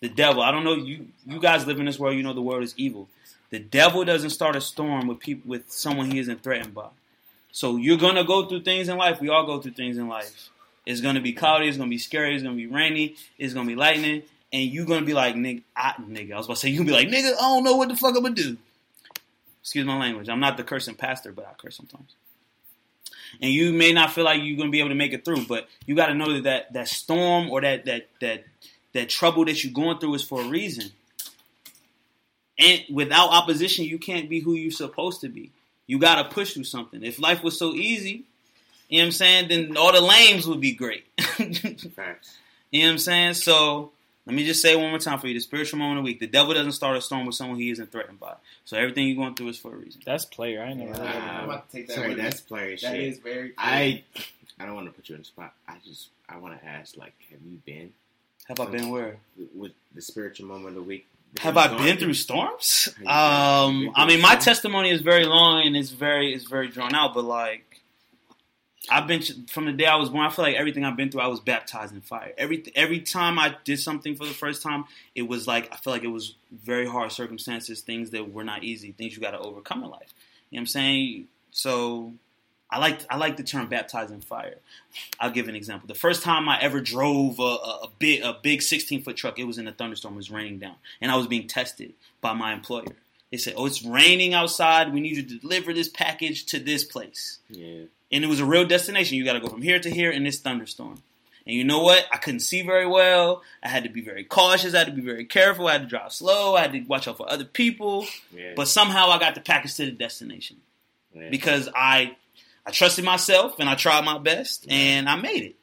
S1: The devil, I don't know, you, you guys live in this world, you know the world is evil. The devil doesn't start a storm with people with someone he isn't threatened by. So you're gonna go through things in life. We all go through things in life. It's gonna be cloudy. It's gonna be scary. It's gonna be rainy. It's gonna be lightning. And you're gonna be like, nigga, I, nigga. I was about to say, you gonna be like, nigga, I don't know what the fuck I'm gonna do. Excuse my language. I'm not the cursing pastor, but I curse sometimes. And you may not feel like you're gonna be able to make it through, but you got to know that, that that storm or that that that that trouble that you're going through is for a reason. And without opposition, you can't be who you're supposed to be. You got to push through something. If life was so easy, you know what I'm saying, then all the lames would be great. you know what I'm saying? So let me just say one more time for you. The spiritual moment of the week. The devil doesn't start a storm with someone he isn't threatened by. So everything you're going through is for a reason.
S3: That's player. I ain't never heard of
S4: I'm about to take that.
S2: Sorry, that's player
S4: that
S2: shit.
S4: is very.
S2: I. I don't want to put you on the spot. I just. I want to ask, like, have you been
S1: Have I been where?
S2: with the spiritual moment of the week?
S1: Have I been through storms?
S2: Have you been- have you
S1: Um, I mean, my testimony is very long and it's very it's very drawn out. But like, I've been from the day I was born. I feel like everything I've been through, I was baptized in fire. Every every time I did something for the first time, it was like I feel like it was very hard circumstances, things that were not easy, things you got to overcome in life. You know what I'm saying? So. I like I like the term baptized in fire. I'll give an example. The first time I ever drove a, a, a big a big 16 foot truck, it was in a thunderstorm. It was raining down, and I was being tested by my employer. They said, "Oh, it's raining outside. We need you to deliver this package to this place."
S6: Yeah.
S1: And it was a real destination. You got to go from here to here in this thunderstorm. And you know what? I couldn't see very well. I had to be very cautious. I had to be very careful. I had to drive slow. I had to watch out for other people.
S6: Yeah.
S1: But somehow I got the package to the destination
S6: yeah.
S1: because I I trusted myself and I tried my best and I made it.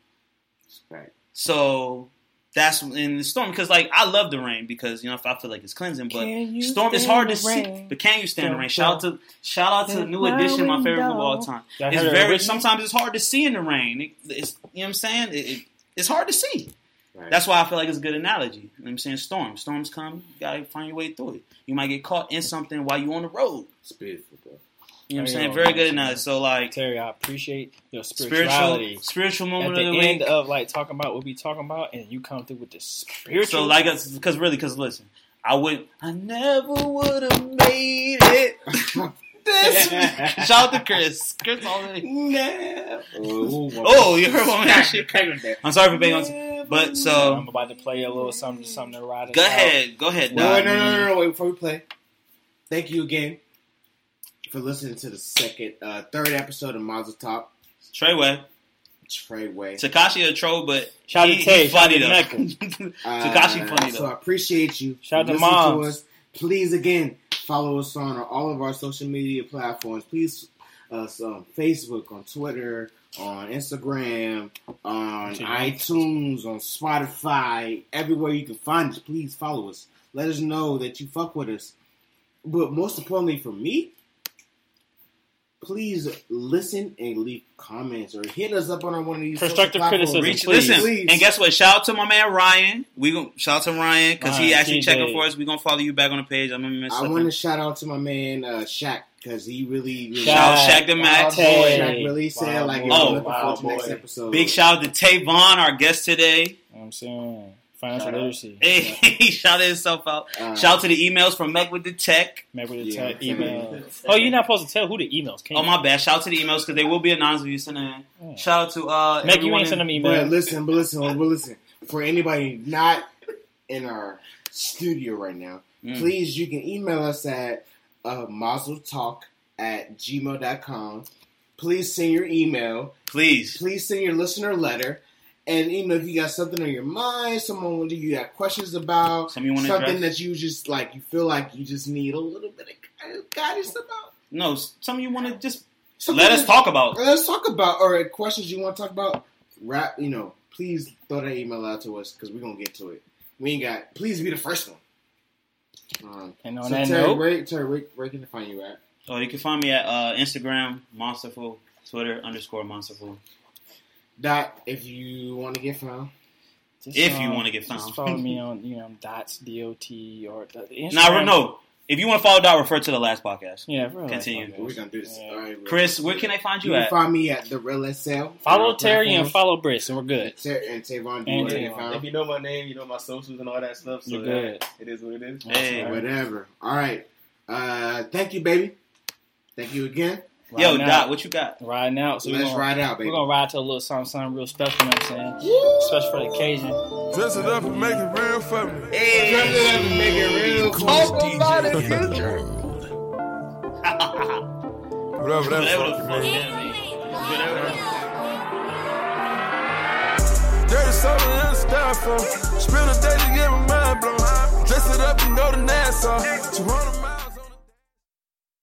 S2: Right.
S1: So that's in the storm because like I love the rain because you know if I feel like it's cleansing, but storm is
S3: stand
S1: hard to
S3: the
S1: see. But can you stand the rain? Shout out to shout out to
S3: Look
S1: New Edition, my favorite group of all time. It's very sometimes it's hard to see in the rain. It, it's you know what I'm saying. It, it, it's hard to see.
S6: Right.
S1: That's why I feel like it's a good analogy. You know what I'm saying storms. Storms come, you gotta find your way through it. You might get caught in something while you're on the road.
S6: It's beautiful, bro.
S1: You know what I'm saying? Very good analogy. So like
S3: Terry, I appreciate your
S1: spiritual
S3: spirituality.
S1: spiritual
S3: At
S1: moment
S3: the
S1: of the
S3: end
S1: week.
S3: of like talking about what we talking about, and you come through with the spiritual.
S1: So like uh, because really because listen, I would I never would have made it. this shout out to Chris. Chris already.
S2: Nah. Oh,
S1: Oh, you heard my man shit. I'm sorry for being on. But so I'm
S3: about to play a little something, something to ride. us
S1: go
S3: out.
S1: ahead, go ahead.
S2: No,
S1: Doc.
S2: no, no, no, no, wait before we play. Thank you again for listening to the second, uh, third episode of Mazel Talk.
S1: Treyway,
S2: Treyway.
S1: Takashi a troll, but
S3: Shout out
S1: he,
S3: to Tay,
S1: he
S3: shout out
S1: funny though. Takashi funny though. So.
S2: I appreciate you.
S3: Shout out
S2: for
S3: to
S2: listening
S3: moms.
S2: us. Please again follow us on all of our social media platforms. Please us on Facebook, on Twitter, on Instagram, on iTunes, on Spotify, everywhere you can find us. Please follow us. Let us know that you fuck with us. But most importantly for me, please listen and leave comments or hit us up on one of these social
S3: Constructive criticism,
S1: Reach,
S3: please.
S1: listen,
S2: Please.
S1: and guess what? Shout out to my man Ryan. We gon' shout out to Ryan because he actually
S3: TJ.
S1: checking for us. We gonna follow you back on the page. I'm gonna miss
S2: I want to shout out to my man uh, Shaq because he really, really
S1: Shout out Shaq the Max.
S3: Tay.
S2: Shaq really said
S3: Wow,
S2: like you're
S1: Oh,
S2: looking
S3: wow,
S2: forward to next episode.
S1: Big shout out to Tavon, our guest today.
S3: You know what I'm saying financial
S2: Shout
S3: literacy.
S1: Hey, he shouted himself out.
S2: Uh,
S1: Shout out to the emails from Meg with the Tech.
S3: Remember the
S2: Yeah.
S3: te- email. Oh, you're not supposed to tell who the emails came.
S1: Oh my bad. Shout out to the emails because they will be announced if you send them in.
S3: Yeah.
S1: Shout out to uh,
S3: Meg, you
S1: everyone
S3: ain't send
S1: in-
S3: them
S2: But
S3: emails.
S2: listen, but listen, but listen. For anybody not in our studio right now,
S1: Mm.
S2: please you can email us at uh, mazeltalk at gmail.com. Please send your email.
S1: Please.
S2: Please send your listener letter. And you know, if you got something on your mind, someone you got questions about,
S1: Something you want
S2: something
S1: address?
S2: that you just like, you feel like you just need a little bit of guidance about.
S1: No, something you want to just
S2: Something
S1: let us
S2: that-
S1: talk about.
S2: Let's talk about or questions you want to talk about. Rap, you know, please throw that email out to us because we're gonna get to it. We ain't got. Please be the first one. Um,
S3: And on
S2: so
S3: that
S2: Terry,
S3: note,
S2: where, Terry, where, where can I find you at?
S1: Oh, you can find me at uh, Instagram, Monsterful, Twitter, underscore Monsterful.
S2: Dot, if you want to get found.
S3: just,
S1: if you
S3: um,
S1: wanna get
S3: just
S1: found.
S3: follow me on you know dots dot or the, the
S1: Now,
S3: Instagram.
S1: no. If you want to follow Dot, refer to the last podcast.
S3: Yeah, for
S1: Continue.
S3: like,
S2: We're gonna do this.
S3: Yeah.
S2: All right.
S1: Chris, where can I find
S2: you
S1: you
S2: can
S1: at?
S2: find me at the Real SL.
S3: Follow
S2: on
S3: Terry and follow Briss, and we're good.
S2: Ter- and Tavon, do
S3: And Tavon.
S4: If you know my name, you know my socials and all that stuff. So
S3: You're
S4: that-
S3: good.
S4: it is what it is.
S1: Hey.
S3: Right.
S2: Whatever. All right. Uh, thank you, baby. Thank you again.
S1: Yo,
S3: Riding
S1: Dot, what you got?
S3: Riding out. So we're
S2: Let's
S3: gonna,
S2: ride out, baby.
S3: we're gonna ride to a little something, something real special. You know what I'm saying? Special for the occasion.
S7: Dress it up and make it real for me.
S1: Hey,
S2: Dress it up and make it real.
S7: Talk about it, Whatever that
S1: whatever
S7: fuck
S1: fuck
S7: mean.
S1: that mean. Whatever.
S7: Dirty soda and styrofoam. Uh. Spend a day to get my mind blown. Dress it up and go to Nassau. 200 miles.